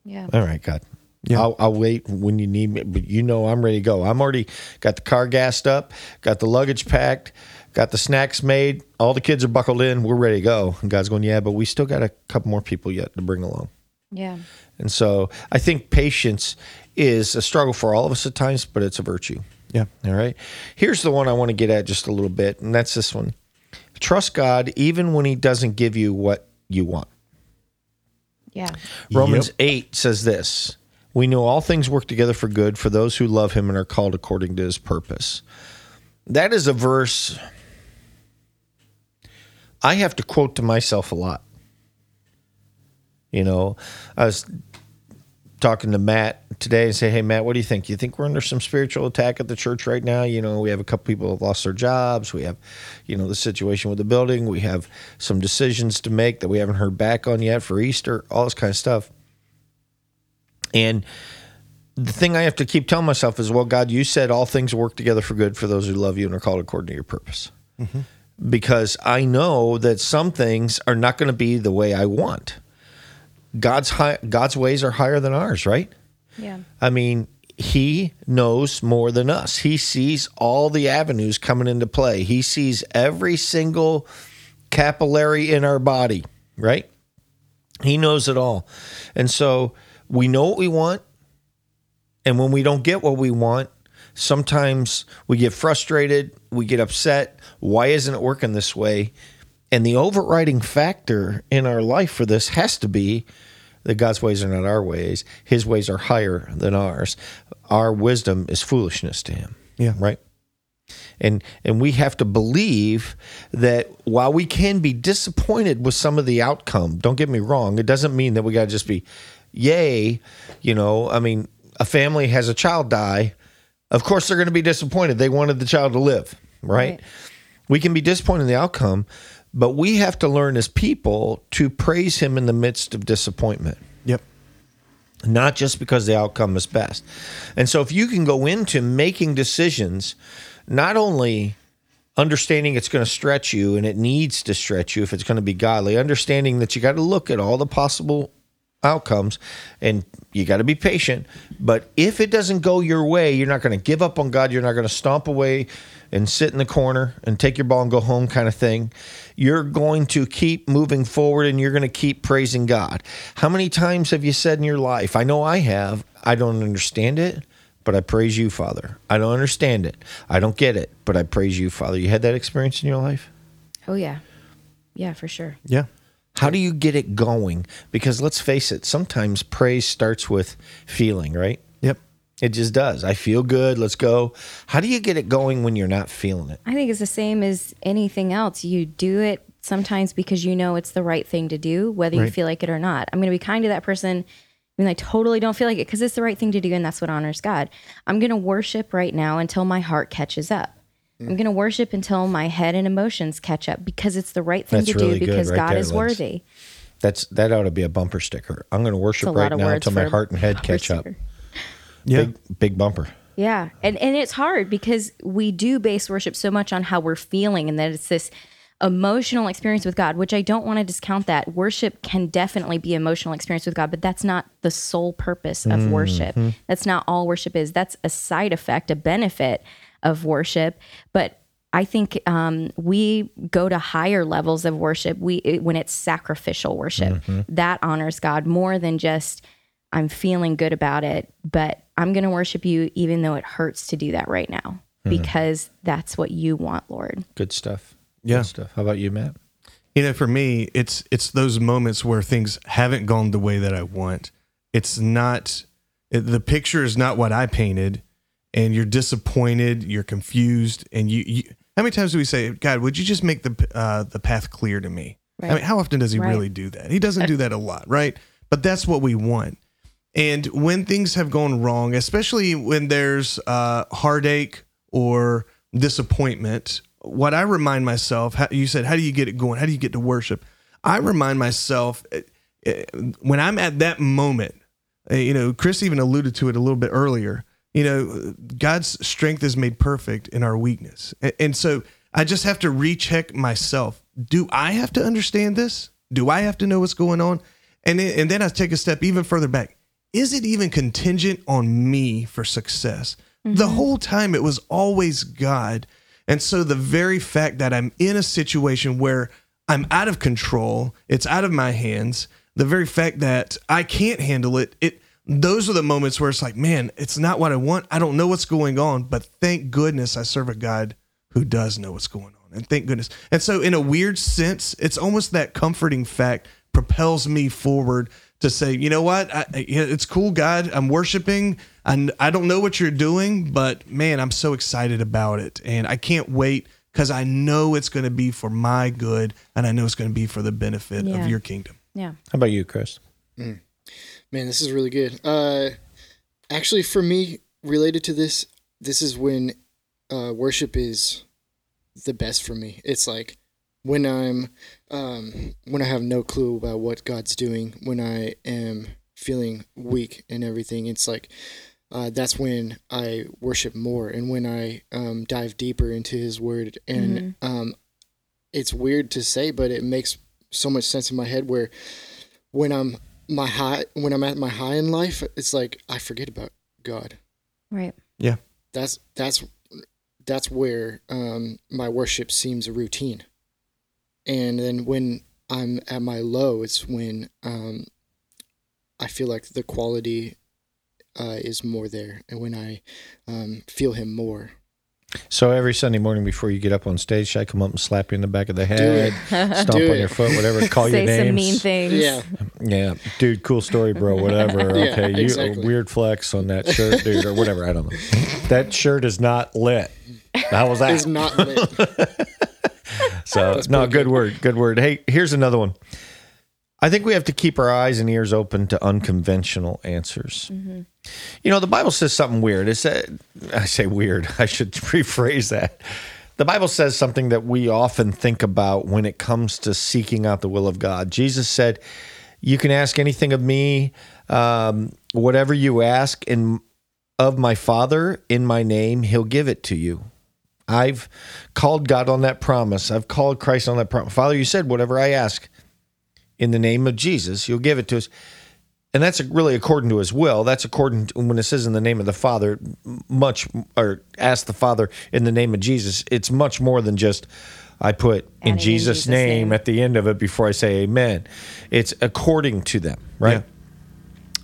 Yeah. All right, God. Yeah. I'll, I'll wait when you need me, but you know I'm ready to go. I'm already got the car gassed up, got the luggage packed, got the snacks made. All the kids are buckled in. We're ready to go. And God's going, yeah, but we still got a couple more people yet to bring along. Yeah. And so I think patience is a struggle for all of us at times, but it's a virtue. Yeah. All right. Here's the one I want to get at just a little bit, and that's this one. Trust God even when He doesn't give you what you want. Yeah. Romans 8 says this We know all things work together for good for those who love him and are called according to his purpose. That is a verse I have to quote to myself a lot. You know, I was talking to Matt today and say, Hey, Matt, what do you think? You think we're under some spiritual attack at the church right now? You know, we have a couple people have lost their jobs. We have, you know, the situation with the building. We have some decisions to make that we haven't heard back on yet for Easter, all this kind of stuff. And the thing I have to keep telling myself is, well, God, you said all things work together for good for those who love you and are called according to your purpose. Mm-hmm. Because I know that some things are not going to be the way I want. God's high, God's ways are higher than ours, right? Yeah. I mean, he knows more than us. He sees all the avenues coming into play. He sees every single capillary in our body, right? He knows it all. And so we know what we want. And when we don't get what we want, sometimes we get frustrated, we get upset. Why isn't it working this way? And the overriding factor in our life for this has to be that God's ways are not our ways. His ways are higher than ours. Our wisdom is foolishness to him. Yeah. Right? And and we have to believe that while we can be disappointed with some of the outcome, don't get me wrong, it doesn't mean that we got to just be yay, you know, I mean, a family has a child die, of course they're going to be disappointed. They wanted the child to live, right? Right. We can be disappointed in the outcome, but we have to learn as people to praise him in the midst of disappointment Yep. not just because the outcome is best. And so if you can go into making decisions, not only understanding it's going to stretch you and it needs to stretch you if it's going to be godly, understanding that you got to look at all the possible outcomes and you got to be patient. But if it doesn't go your way, you're not going to give up on God. You're not going to stomp away and sit in the corner and take your ball and go home kind of thing. You're going to keep moving forward and you're going to keep praising God. How many times have you said in your life, I know I have, I don't understand it, but I praise you, Father. I don't understand it. I don't get it, but I praise you, Father. You had that experience in your life? Oh yeah. Yeah, for sure. Yeah. How do you get it going? Because let's face it, sometimes praise starts with feeling, right? Yep. It just does. I feel good. Let's go. How do you get it going when you're not feeling it? I think it's the same as anything else. You do it sometimes because you know it's the right thing to do, whether you feel like it or not. I'm going to be kind to that person I mean, I totally don't feel like it because it's the right thing to do and that's what honors God. I'm going to worship right now until my heart catches up. I'm going to worship until my head and emotions catch up because it's the right thing That's to really do good because right God there, is Liz. worthy. That's that ought to be a bumper sticker. I'm going to worship It's right of now words until my for heart and head bumper catch up. sticker. Yeah. Big big bumper. Yeah. And and it's hard because we do base worship so much on how we're feeling and that it's this emotional experience with God, which I don't want to discount that. Worship can definitely be emotional experience with God, but that's not the sole purpose of worship. Mm-hmm. That's not all worship is. That's a side effect, a benefit of worship, but I think um, we go to higher levels of worship. We it, when it's sacrificial worship that honors God more than just I'm feeling good about it, but I'm going to worship you even though it hurts to do that right now because that's what you want, Lord. Good stuff. Yeah. Good stuff. How about you, Matt? you know for me it's it's those moments where things haven't gone the way that i want it's not it- the picture is not what i painted and you're disappointed you're confused and you, you how many times do we say god would you just make the uh, the path clear to me i mean how often does he Right. really do that he doesn't do that a lot right but that's what we want and when things have gone wrong, especially when there's uh, heartache or disappointment, what I remind myself, how, you said, how do you get it going? How do you get to worship? I remind myself uh, uh, when I'm at that moment, uh, you know, Chris even alluded to it a little bit earlier. You know, God's strength is made perfect in our weakness. And so I just have to recheck myself. Do I have to understand this? Do I have to know what's going on? And then, and then I take a step even further back. Is it even contingent on me for success? The mm-hmm. whole time it was always God. And so the very fact that I'm in a situation where I'm out of control, it's out of my hands, the very fact that I can't handle it, it those are the moments where it's like, man, it's not what I want. I don't know what's going on, but thank goodness I serve a God who does know what's going on. And thank goodness. And so in a weird sense, it's almost that comforting fact propels me forward to say, you know what? I, I- it's cool, God. I'm worshiping. And I don't know what you're doing, but man, I'm so excited about it. And I can't wait because I know it's going to be for my good and I know it's going to be for the benefit Yeah. of your kingdom. Yeah. How about you, Chris? Mm. Man, this is really good. Uh, actually, for me, related to this, this is when uh, worship is the best for me. It's like when I'm um, when I have no clue about what God's doing, when I am feeling weak and everything. It's like uh, that's when I worship more, and when I um, dive deeper into His Word. And um, it's weird to say, but it makes so much sense in my head. Where when I'm my high, when I'm at my high in life, it's like I forget about God. Right. Yeah. That's that's that's where um, my worship seems a routine. And then when I'm at my low, it's when um, I feel like the quality uh, is more there, and when I um, feel Him more. So every Sunday morning before you get up on stage, should I come up and slap you in the back of the head, (laughs) stomp on your foot, whatever, (laughs) call your Say some mean things. Yeah, Yeah, dude, cool story, bro. Whatever. (laughs) Yeah, okay, you exactly. a weird flex on that shirt, dude, or whatever. I don't know. That shirt is not lit. How was that? it's not lit. So no, good word, good word. Hey, here's another one. I think we have to keep our eyes and ears open to unconventional answers. You know, the Bible says something weird. It said, I say weird. (laughs) I should rephrase that. The Bible says something that we often think about when it comes to seeking out the will of God. Jesus said, "You can ask anything of me, um, whatever you ask in of my Father in my name, He'll give it to you." I've called God on that promise. I've called Christ on that promise. Father, you said, whatever I ask in the name of Jesus, you'll give it to us. And that's really according to his will. That's according to when it says in the name of the Father, much, or ask the Father in the name of Jesus. It's much more than just, I put Adding in in Jesus', Jesus' name, name. at the end of it before I say amen. It's according to them, right?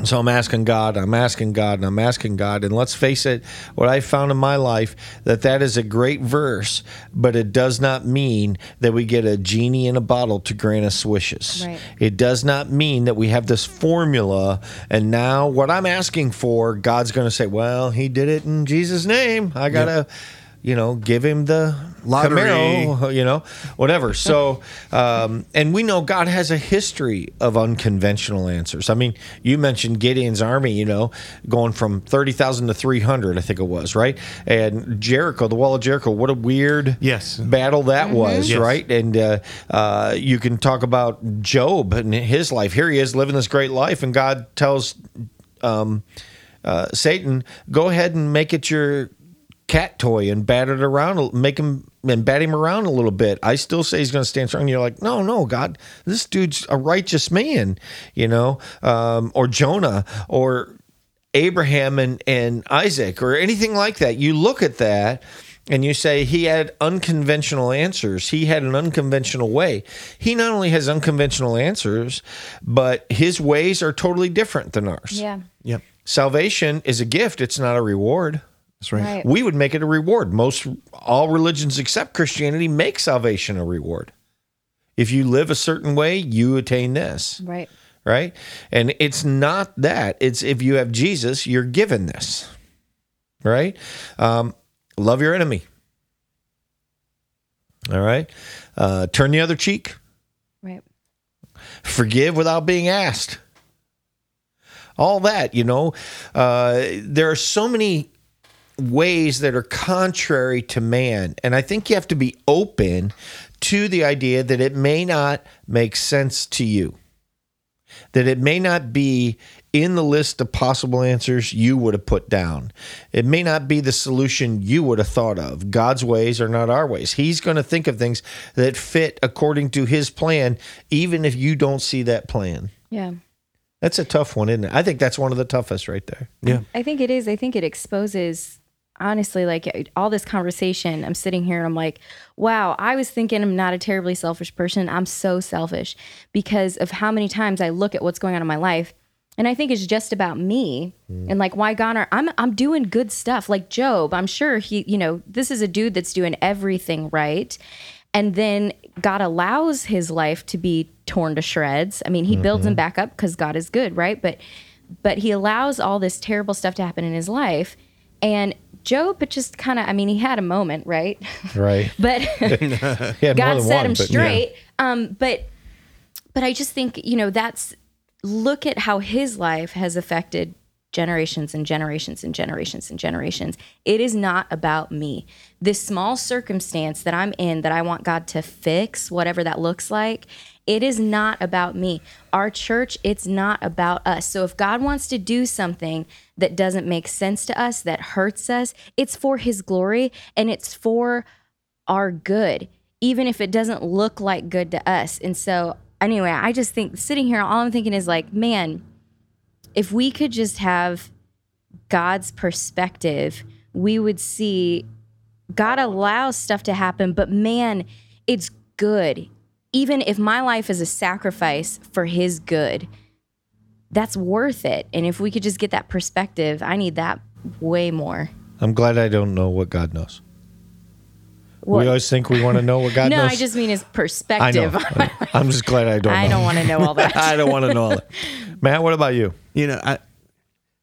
So I'm asking God, I'm asking God, and I'm asking God. And let's face it, what I found in my life that that is a great verse, but it does not mean that we get a genie in a bottle to grant us wishes. Right. It does not mean that we have this formula, and now what I'm asking for, God's going to say, "Well, He did it in Jesus' name. I gotta." You know, give him the Lottery. Camaro, (laughs) you know, whatever. So, um, and we know God has a history of unconventional answers. I mean, you mentioned Gideon's army, you know, going from 30,000 to 300, I think it was, right? And Jericho, the wall of Jericho, what a weird Yes. battle that was, Yes. right? And uh, uh, you can talk about Job and his life. Here he is living this great life, and God tells um, uh, Satan, go ahead and make it your cat toy and bat it around, make him and bat him around a little bit. I still say he's going to stand strong. And you're like, no, no, God, this dude's a righteous man, you know, um, or Jonah or Abraham and, and Isaac or anything like that. You look at that and you say he had unconventional answers, he had an unconventional way. He not only has unconventional answers, but his ways are totally different than ours. Yeah. Yep. Salvation is a gift, it's not a reward. That's right. Right. We would make it a reward. Most all religions except Christianity make salvation a reward. If you live a certain way, you attain this, Right. right? And it's not that. It's if you have Jesus, you're given this, right? Um, love your enemy. All right. Uh, turn the other cheek. Right. Forgive without being asked. All that, you know. Uh, there are so many ways that are contrary to man. And I think you have to be open to the idea that it may not make sense to you, that it may not be in the list of possible answers you would have put down. It may not be the solution you would have thought of. God's ways are not our ways. He's going to think of things that fit according to his plan, even if you don't see that plan. Yeah. That's a tough one, isn't it? I think that's one of the toughest right there. Yeah. I think it is. I think it exposes honestly like all this conversation. I'm sitting here and I'm like, wow, I was thinking I'm not a terribly selfish person. I'm so selfish because of how many times I look at what's going on in my life and I think it's just about me mm. and like why God I'm I'm doing good stuff like Job. I'm sure he, you know, this is a dude that's doing everything right. And then God allows his life to be torn to shreds. I mean, he builds him mm-hmm. back up because God is good, right? But but he allows all this terrible stuff to happen in his life. And Job, but just kind of, I mean, he had a moment, right? Right. (laughs) but (laughs) He had more God set one, him but- straight. Um, but but I just think you know that's look at how his life has affected generations and generations and generations and generations. It is not about me. This small circumstance that I'm in that I want God to fix, whatever that looks like, it is not about me. Our church, it's not about us. So if God wants to do something that doesn't make sense to us, that hurts us, it's for his glory and it's for our good, even if it doesn't look like good to us. And so, anyway, I just think sitting here, all I'm thinking is like, man, if we could just have God's perspective, we would see God allows stuff to happen, but man, it's good. Even if my life is a sacrifice for His good, that's worth it. And if we could just get that perspective, I need that way more. I'm glad I don't know what God knows. What- We always think we want to know what God no, knows. (laughs) No, I just mean his I know. perspective. (laughs) I'm just glad I don't. I know. don't want to know all that. (laughs) I don't want to know all that. Matt, what about you? You know, I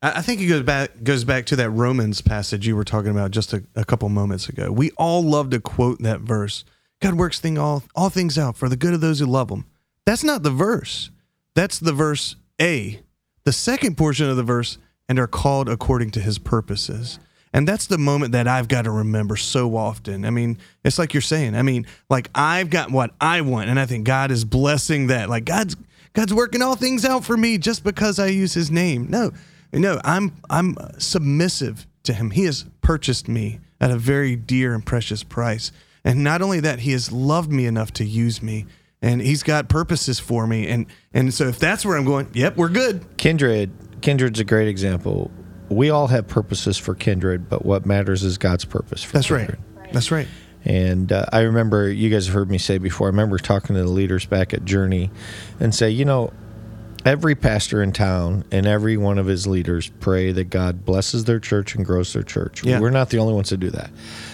I I think it goes back goes back to that Romans passage you were talking about just a, a couple moments ago. We all love to quote that verse. God works thing all all things out for the good of those who love him. That's not the verse. That's the verse A. The second portion of the verse, and are called according to his purposes. And that's the moment that I've got to remember so often. I mean, it's like you're saying. I mean, like I've got what I want, and I think God is blessing that. Like God's God's working all things out for me just because I use His name. No, no, I'm I'm submissive to Him. He has purchased me at a very dear and precious price. And not only that, He has loved me enough to use me, and He's got purposes for me. And and so if that's where I'm going, yep, we're good. Kindred. Kindred's a great example. We all have purposes for kindred, but what matters is God's purpose for That's right. That's right. And uh, I remember you guys have heard me say before. I remember talking to the leaders back at Journey, and say, you know, every pastor in town and every one of his leaders pray that God blesses their church and grows their church. Yeah. We're not the only ones to do that.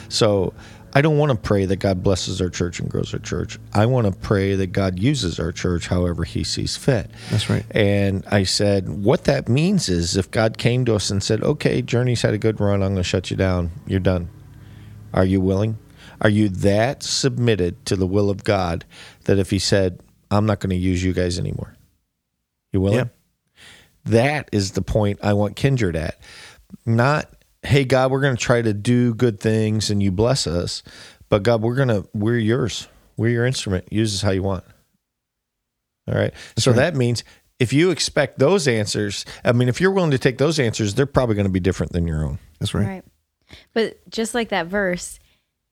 So I don't want to pray that God blesses our church and grows our church. I want to pray that God uses our church however He sees fit. That's right. And I said, what that means is if God came to us and said, okay, Journey's had a good run, I'm going to shut you down, you're done. Are you willing? Are you that submitted to the will of God that if He said, I'm not going to use you guys anymore? You willing? Yeah. That is the point I want kindred at. Not, hey, God, we're going to try to do good things and you bless us, but God, we're going to, we're yours. We're your instrument. Use us how you want. All right. so right. that means if you expect those answers, I mean, if you're willing to take those answers, they're probably going to be different than your own. That's right. Right. But just like that verse,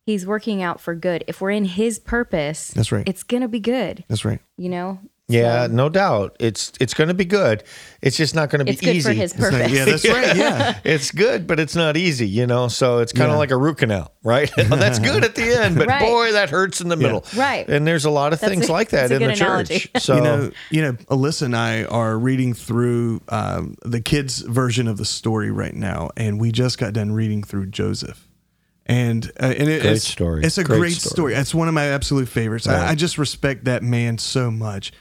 he's working out for good. If we're in his purpose, That's right. it's going to be good. That's right. You know? Yeah, no doubt. It's it's going to be good. It's just not going to be It's good easy. for his purpose. yeah, that's right. Yeah. (laughs) it's good, but it's not easy, you know. So it's kind of Yeah. like a root canal, right? (laughs) Well, that's good at the end, but Right. boy, that hurts in the middle. Right. And there's a lot of That's things a- like that in the good church. So you know, you know, Alyssa and I are reading through um, the kids' version of the story right now, and we just got done reading through Joseph. And uh, and it, Great it's story. It's a Great great, story. story. It's one of my absolute favorites. I, I just respect that man so much,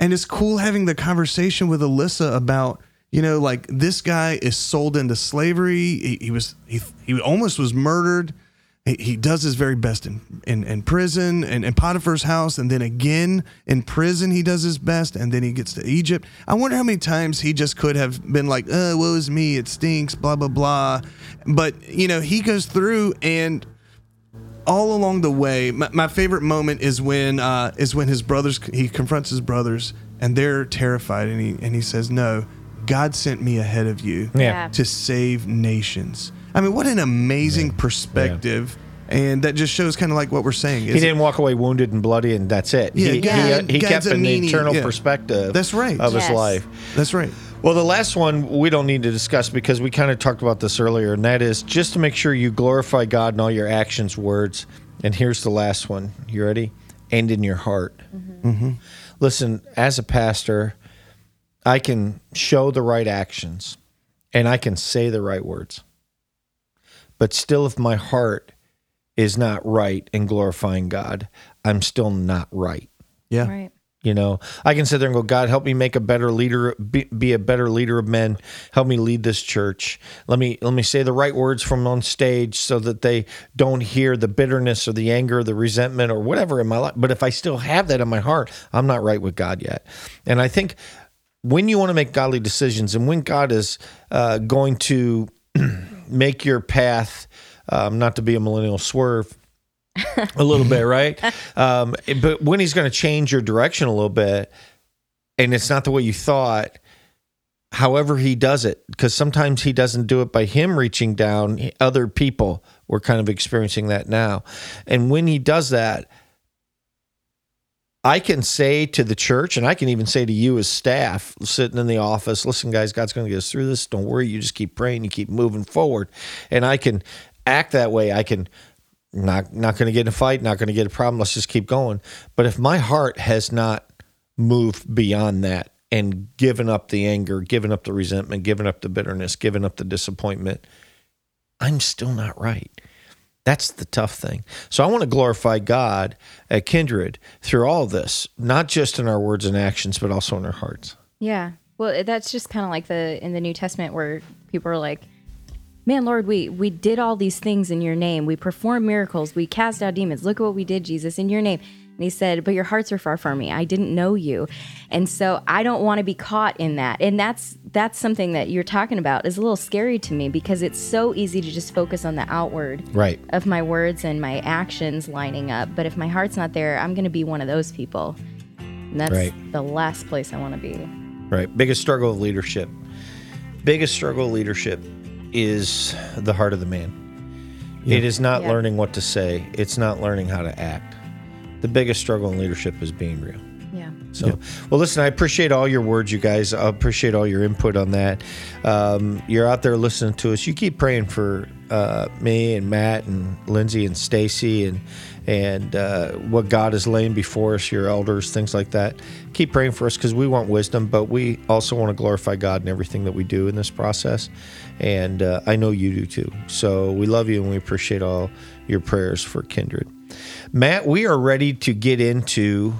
and it's cool having the conversation with Alyssa about you know like this guy is sold into slavery. He, he was he he almost was murdered. He, he does his very best in, in, in prison and in Potiphar's house, and then again in prison he does his best, and then he gets to Egypt. I wonder how many times he just could have been like, "Uh, woe is me, it stinks," blah blah blah. But you know he goes through and all along the way, my, my favorite moment is when uh, is when his brothers he confronts his brothers and they're terrified and he and he says, "No, God sent me ahead of you Yeah. to save nations." I mean, what an amazing perspective, and that just shows kind of like what we're saying. he didn't walk away wounded and bloody, and that's it. Yeah, he, God- he, he kept an meaning, eternal yeah. perspective. That's right. of his Yes. life. That's right. Well, the last one we don't need to discuss because we kind of talked about this earlier, and that is just to make sure you glorify God in all your actions, words. And here's the last one. You ready? And in your heart. Mm-hmm. Mm-hmm. Listen, as a pastor, I can show the right actions and I can say the right words. But still, if my heart is not right in glorifying God, I'm still not right. Yeah. Right. You know, I can sit there and go, God, help me make a better leader, be, be a better leader of men. Help me lead this church. Let me let me say the right words from on stage so that they don't hear the bitterness or the anger, or the resentment or whatever in my life. But if I still have that in my heart, I'm not right with God yet. And I think when you want to make godly decisions and when God is uh, going to (clears throat) make your path, um, not to be a millennial swerve, a little bit, right? (laughs) Um, but when he's going to change your direction a little bit, and it's not the way you thought, however he does it, because sometimes he doesn't do it by him reaching down, other people. We're kind of experiencing that now. And when he does that, I can say to the church, and I can even say to you as staff sitting in the office, listen, guys, God's going to get us through this. Don't worry. You just keep praying. You keep moving forward. And I can act that way. I can not not going to get in a fight, not going to get a problem. Let's just keep going. But if my heart has not moved beyond that and given up the anger, given up the resentment, given up the bitterness, given up the disappointment, I'm still not right. That's the tough thing. So I want to glorify God at Kindred through all this, not just in our words and actions, but also in our hearts. Yeah. Well, that's just kind of like the in the New Testament where people are like, "Man, Lord, we we did all these things in your name. We performed miracles. We cast out demons. Look at what we did, Jesus, in your name." And he said, "But your hearts are far from me. I didn't know you." And so I don't want to be caught in that. And that's that's something that you're talking about is a little scary to me because it's so easy to just focus on the outward Right. of my words and my actions lining up. But if my heart's not there, I'm going to be one of those people. And that's Right. the last place I want to be. Right. Biggest struggle of leadership. Biggest struggle of leadership is the heart of the man. It is not Yeah. learning what to say, it's not learning how to act. The biggest struggle in leadership is being real. Yeah. So, well, listen, I appreciate all your words, you guys. I appreciate all your input on that. Um, you're out there listening to us. You keep praying for uh, me and Matt and Lindsay and Stacy and and uh, what God is laying before us, your elders, things like that. Keep praying for us because we want wisdom, but we also want to glorify God in everything that we do in this process. And uh, I know you do too. So we love you and we appreciate all your prayers for Kindred. Matt, we are ready to get into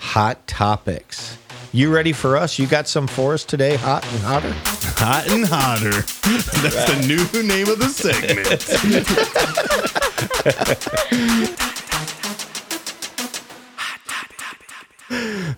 hot topics. You ready for us? You got some for us today, hot and hotter? Hot and hotter. (laughs) That's the new name of the segment.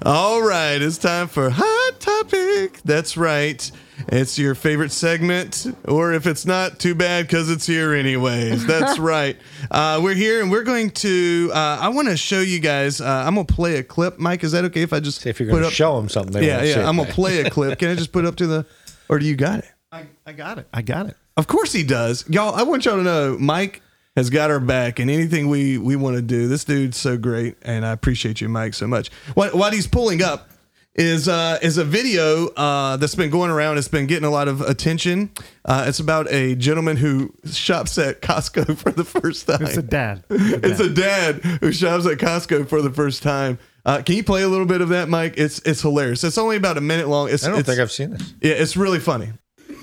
All right, it's time for Hot Topic. That's right. It's your favorite segment, or if it's not, too bad because it's here anyways. (laughs) That's right. Uh, we're here and we're going to. Uh, I want to show you guys. Uh, I'm gonna play a clip. Mike, is that okay if I just See if you're going to up- show them something. They Yeah, yeah. I'm gonna play a clip. Can I just put it up to the? Or do you got it? I, I got it. I got it. Of course he does. Y'all, I want y'all to know Mike has got our back and anything we we want to do. This dude's so great, and I appreciate you, Mike, so much. What what he's pulling up is uh, is a video uh, that's been going around. It's been getting a lot of attention. Uh, it's about a gentleman who shops at Costco (laughs) for the first time. It's a dad. (laughs) It's a dad who shops at Costco for the first time. Uh, can you play a little bit of that, Mike? It's it's hilarious. It's only about a minute long. It's, I don't it's, think I've seen this. Yeah, it's really funny.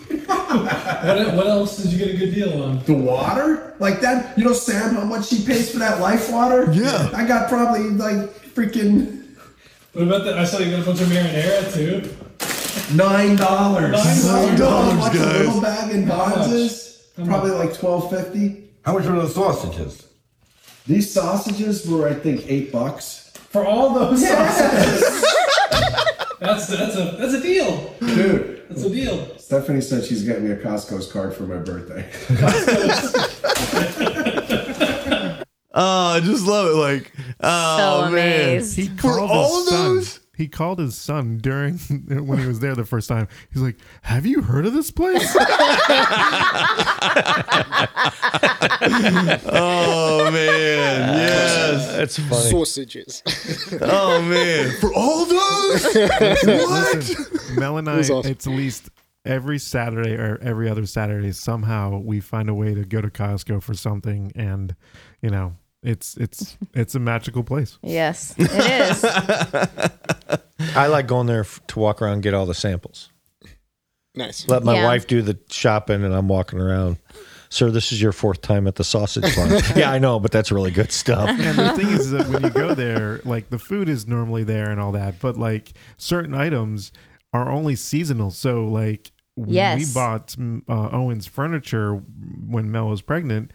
What, what else did you get a good deal on? The water? Like that? You know, Sam, how much she pays for that life water? Yeah. I got probably like freaking What about that? I saw you got a bunch of marinara too. nine dollars. Nine dollars, How much a little bag in bonds? Probably like twelve fifty. How much were the sausages? These sausages were, I think, eight bucks. For all those sausages. (laughs) that's that's a that's a deal. Dude, That's a deal. Stephanie said she's getting me a Costco's card for my birthday. Oh, (laughs) (laughs) I just love it. Like, oh So man, amazed. He For called all his son. those? He called his son during (laughs) when he was there the first time. He's like, "Have you heard of this place?" (laughs) (laughs) oh man, yes. That's funny. Sausages. Oh man, for all those? what? Mel and I, was awesome. it's at least every Saturday or every other Saturday. Somehow we find a way to go to Costco for something, and you know, it's it's it's a magical place. Yes, it is. (laughs) I like going there f- to walk around and get all the samples. nice. Let my Yeah. wife do the shopping, and I'm walking around. Sir, this is your fourth time at the sausage farm. (laughs) yeah, I know, but that's really good stuff. And the thing is that when you go there, like the food is normally there and all that, but like certain items are only seasonal. So like we Yes. bought mm, uh, Owen's furniture when Mel was pregnant,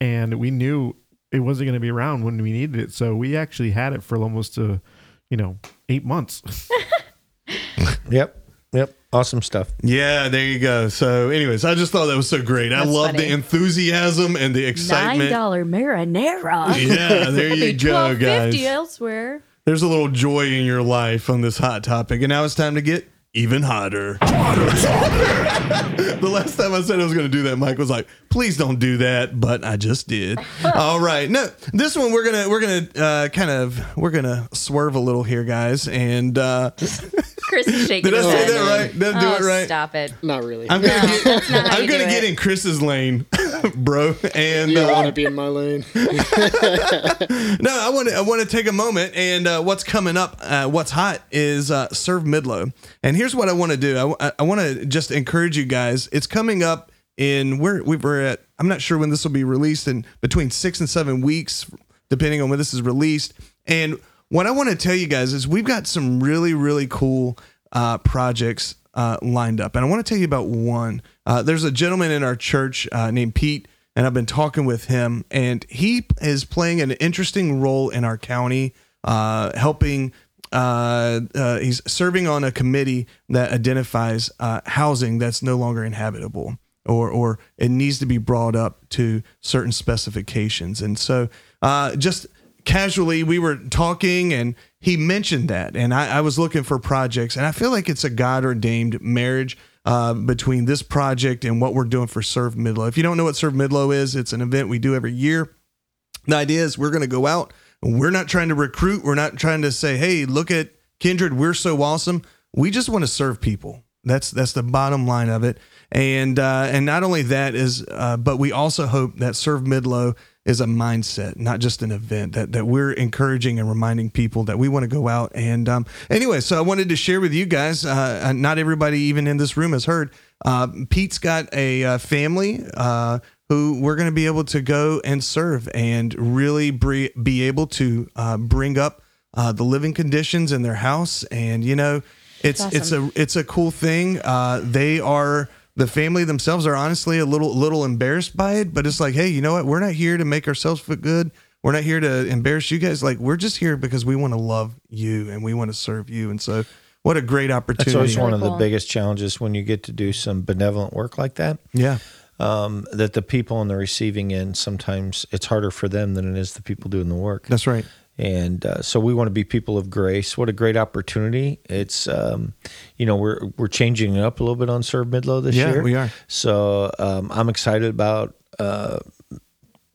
and we knew it wasn't going to be around when we needed it. So we actually had it for almost uh you know eight months. (laughs) Yep. Yep. Awesome stuff. Yeah, there you go. So, anyways, I just thought that was so great. I That's love the enthusiasm and the excitement. Nine excitement. dollar marinara. (laughs) Yeah, there you go, guys. Fifty elsewhere. There's a little joy in your life on this hot topic, and now it's time to get even hotter. (laughs) the last time I said I was going to do that, Mike was like, "Please don't do that," but I just did. (laughs) All right, no, this one we're gonna we're gonna uh, kind of we're gonna swerve a little here, guys, and uh, (laughs) Chris is shaking. did I say head. that right? Did I do oh, it right? Stop it. Not really. I'm gonna get, not how I'm gonna get in Chris's lane, bro, and you uh, want to be in my lane. no, I want to I want to take a moment and uh, what's coming up, uh, what's hot is uh, serve Midlow, and here's what I want to do. I, I want to just encourage you guys. It's coming up in where we were at. I'm not sure when this will be released in between six and seven weeks, depending on when this is released. And what I want to tell you guys is we've got some really really cool uh, projects uh, lined up, and I want to tell you about one. Uh, there's a gentleman in our church uh, named Pete and I've been talking with him, and he is playing an interesting role in our county, uh, helping. Uh, uh, he's serving on a committee that identifies uh, housing that's no longer inhabitable, or or it needs to be brought up to certain specifications. And so, uh, just casually, we were talking, and he mentioned that, and I, I was looking for projects, and I feel like it's a God ordained marriage uh, between this project and what we're doing for Serve Midlow. If you don't know what Serve Midlow is, it's an event we do every year. The idea is we're going to go out. We're not trying to recruit. We're not trying to say, "Hey, look at Kindred. We're so awesome." We just want to serve people. That's that's the bottom line of it. And uh, and not only that is, uh, but we also hope that Serve Midlow is a mindset, not just an event. That that we're encouraging and reminding people that we want to go out. And um, anyway, so I wanted to share with you guys. Uh, uh, not everybody even in this room has heard. Uh, Pete's got a uh, family. Who we're going to be able to go and serve and really bre- be able to uh, bring up uh, the living conditions in their house. And you know, it's it's a it's a cool thing. Uh, they are the family themselves are honestly a little little embarrassed by it, but it's like, hey, you know what? We're not here to make ourselves feel good. We're not here to embarrass you guys. Like we're just here because we want to love you and we want to serve you. And so, what a great opportunity. That's opportunity! always one of the biggest challenges when you get to do some benevolent work like that. yeah, Um, that the people on the receiving end sometimes it's harder for them than it is the people doing the work. that's right. and uh, so we want to be people of grace. What a great opportunity! It's um, you know we're we're changing it up a little bit on Serve Midlow this Yeah, year. we are. So um, I'm excited about uh,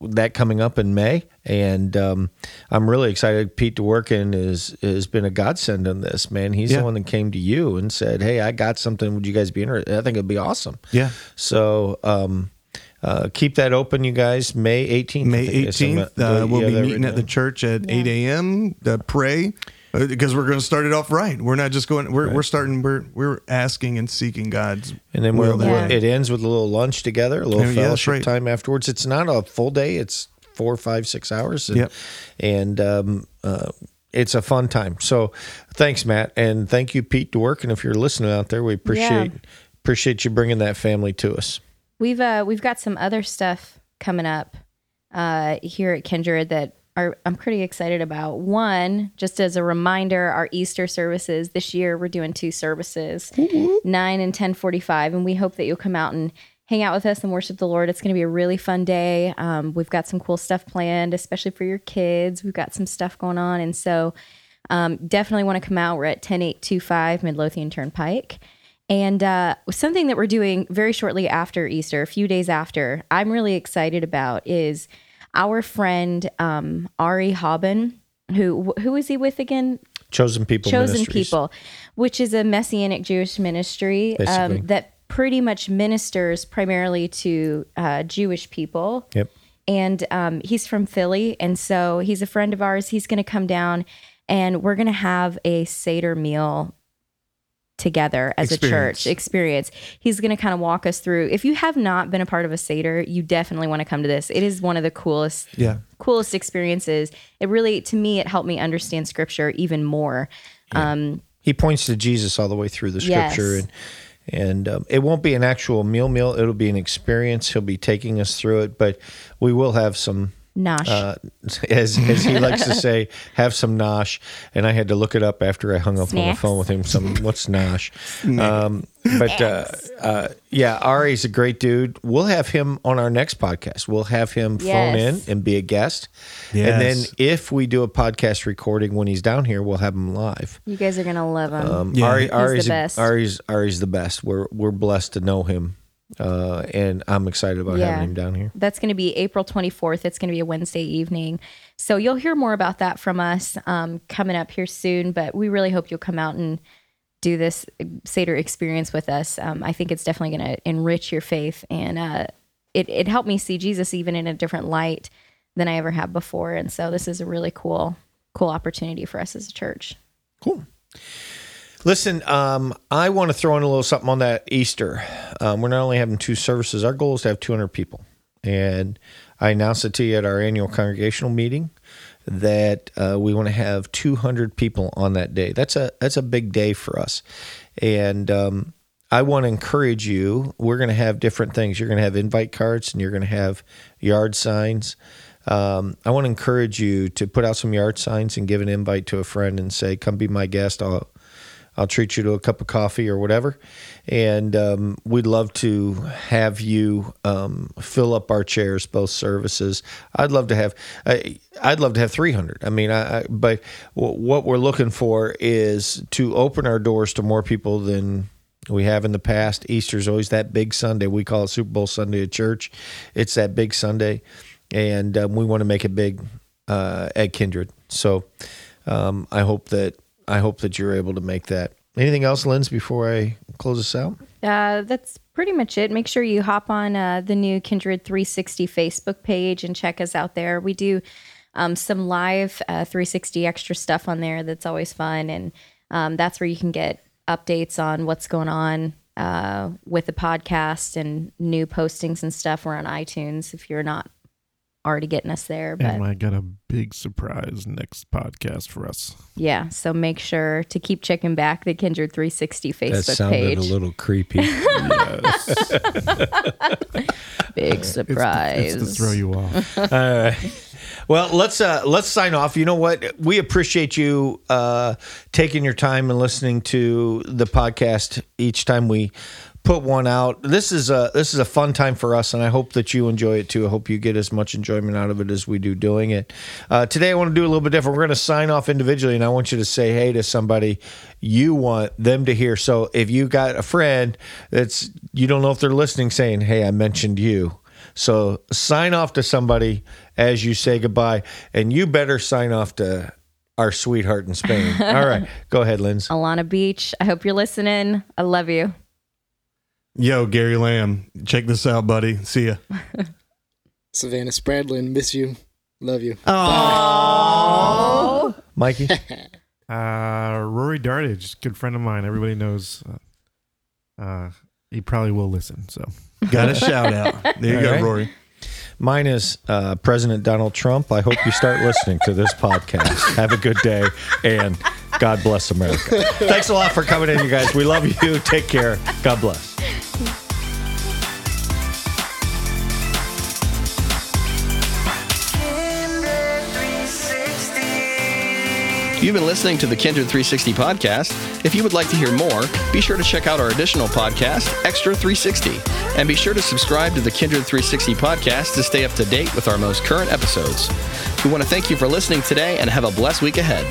that coming up in May, and um, I'm really excited. Pete DeWorkin is has been a godsend on this man. He's Yeah. the one that came to you and said, "Hey, I got something. Would you guys be interested?" I think it'd be awesome. Yeah. So um, uh, keep that open, you guys. May 18th. May think is some- 18th, uh, we'll have be meeting written at the church at 8 a.m. to pray because we're going to start it off right. We're not just going. We're we're starting. We're we're asking and seeking God's And then will we'll, and way. it ends with a little lunch together, a little Yeah, yeah, fellowship right. time afterwards. It's not a full day; it's four, five, six hours. And, Yep. and um, uh, it's a fun time. So, thanks, Matt, and thank you, Pete DeWork. And if you're listening out there, we appreciate appreciate you bringing that family to us. We've uh we've got some other stuff coming up uh here at Kindred that are I'm pretty excited about. One, just as a reminder, our Easter services this year we're doing two services, nine and ten forty five, and we hope that you'll come out and hang out with us and worship the Lord. It's going to be a really fun day. Um, we've got some cool stuff planned, especially for your kids. We've got some stuff going on, and so um, definitely want to come out. We're at 10825 Midlothian Turnpike. And uh, something that we're doing very shortly after Easter, a few days after, I'm really excited about is our friend um, Ari Haben, who who is he with again? Chosen people, Chosen Ministries. People, which is a messianic Jewish ministry um, that pretty much ministers primarily to uh, Jewish people Yep. and um, he's from Philly, and so he's a friend of ours. He's going to come down, and we're going to have a seder meal together as a church experience. He's going to kind of walk us through. If you have not been a part of a seder, you definitely want to come to this. It is one of the coolest, Yeah. coolest experiences. It really, to me, it helped me understand Scripture even more. Um, He points to Jesus all the way through the scripture, Yes. and and um, it won't be an actual meal meal. It'll be an experience. He'll be taking us through it, but we will have some Nosh. uh, (laughs) as as he likes to (laughs) say, have some nosh. And I had to look it up after I hung up on the phone with him. Some what's nosh? Um, but uh, uh, yeah, Ari's a great dude. We'll have him on our next podcast. We'll have him phone in and be a guest. And then Yes. if we do a podcast recording when he's down here, we'll have him live. you guys are going to love him. Um, Yeah. Ari, He's the Ari's, best. Ari's, Ari's the best. We're we're blessed to know him, uh, and I'm excited about Yeah. having him down here. That's going to be April 24th. It's going to be a Wednesday evening. So you'll hear more about that from us um, coming up here soon. But we really hope you'll come out and do this Seder experience with us. Um, I think it's definitely going to enrich your faith. And uh, it, it helped me see Jesus even in a different light than I ever have before. And so this is a really cool, cool opportunity for us as a church. Cool. Listen, um, I want to throw in a little something on that Easter. Um, we're not only having two services, our goal is to have 200 people. And I announced it to you at our annual congregational meeting that uh, we want to have 200 people on that day. That's a that's a big day for us, and um, I want to encourage you. We're going to have different things. You're going to have invite cards, and you're going to have yard signs. Um, I want to encourage you to put out some yard signs and give an invite to a friend and say, "Come be my guest. I'll I'll treat you to a cup of coffee or whatever." And um, we'd love to have you um, fill up our chairs, both services. I'd love to have. I, I'd love to have 300. I mean, I, I but w- what we're looking for is to open our doors to more people than we have in the past. Easter's always that big Sunday. We call it Super Bowl Sunday at church. It's that big Sunday, and um, we want to make it big uh, at Kindred. So um, I hope that I hope that you're able to make that. Anything else, Linz, before I close this out? Uh, that's pretty much it. Make sure you hop on uh, the new Kindred 360 Facebook page and check us out there. We do um, some live uh, 360 extra stuff on there that's always fun. And um, that's where you can get updates on what's going on uh, with the podcast and new postings and stuff. We're on iTunes if you're not already getting us there. But And I got a big surprise next podcast for us. yeah, so make sure to keep checking back the Kindred 360 Facebook that page. A little creepy. (laughs) Big It's, surprise. it's to throw you off. (laughs) All right. Well, let's uh, let's sign off. You know what? We appreciate you uh, taking your time and listening to the podcast each time we put one out. This is a this is a fun time for us, and I hope that you enjoy it too. I hope you get as much enjoyment out of it as we do doing it. Uh, today, I want to do a little bit different. We're going to sign off individually, and I want you to say hey to somebody you want them to hear. So if you got a friend that's you don't know if they're listening, saying hey, I mentioned you So sign off to somebody as you say goodbye, and you better sign off to our sweetheart in Spain. (laughs) All right, go ahead, Linz. Alana Beach. I hope you're listening. I love you. Yo, Gary Lamb, check this out, buddy. See ya. (laughs) Savannah Spradlin, miss you. Love you. Oh. Mikey. (laughs) Uh, Rory Dartage, good friend of mine. Everybody knows. Uh, uh, he probably will listen. So Got a shout out. There you All go, right. Rory. Mine is uh, President Donald Trump. I hope you start listening to this podcast. Have a good day and God bless America. (laughs) Thanks a lot for coming in, you guys. We love you. Take care. God bless. You've been listening to the Kindred 360 podcast. If you would like to hear more, be sure to check out our additional podcast, Extra 360, and be sure to subscribe to the Kindred 360 podcast to stay up to date with our most current episodes. We want to thank you for listening today and have a blessed week ahead.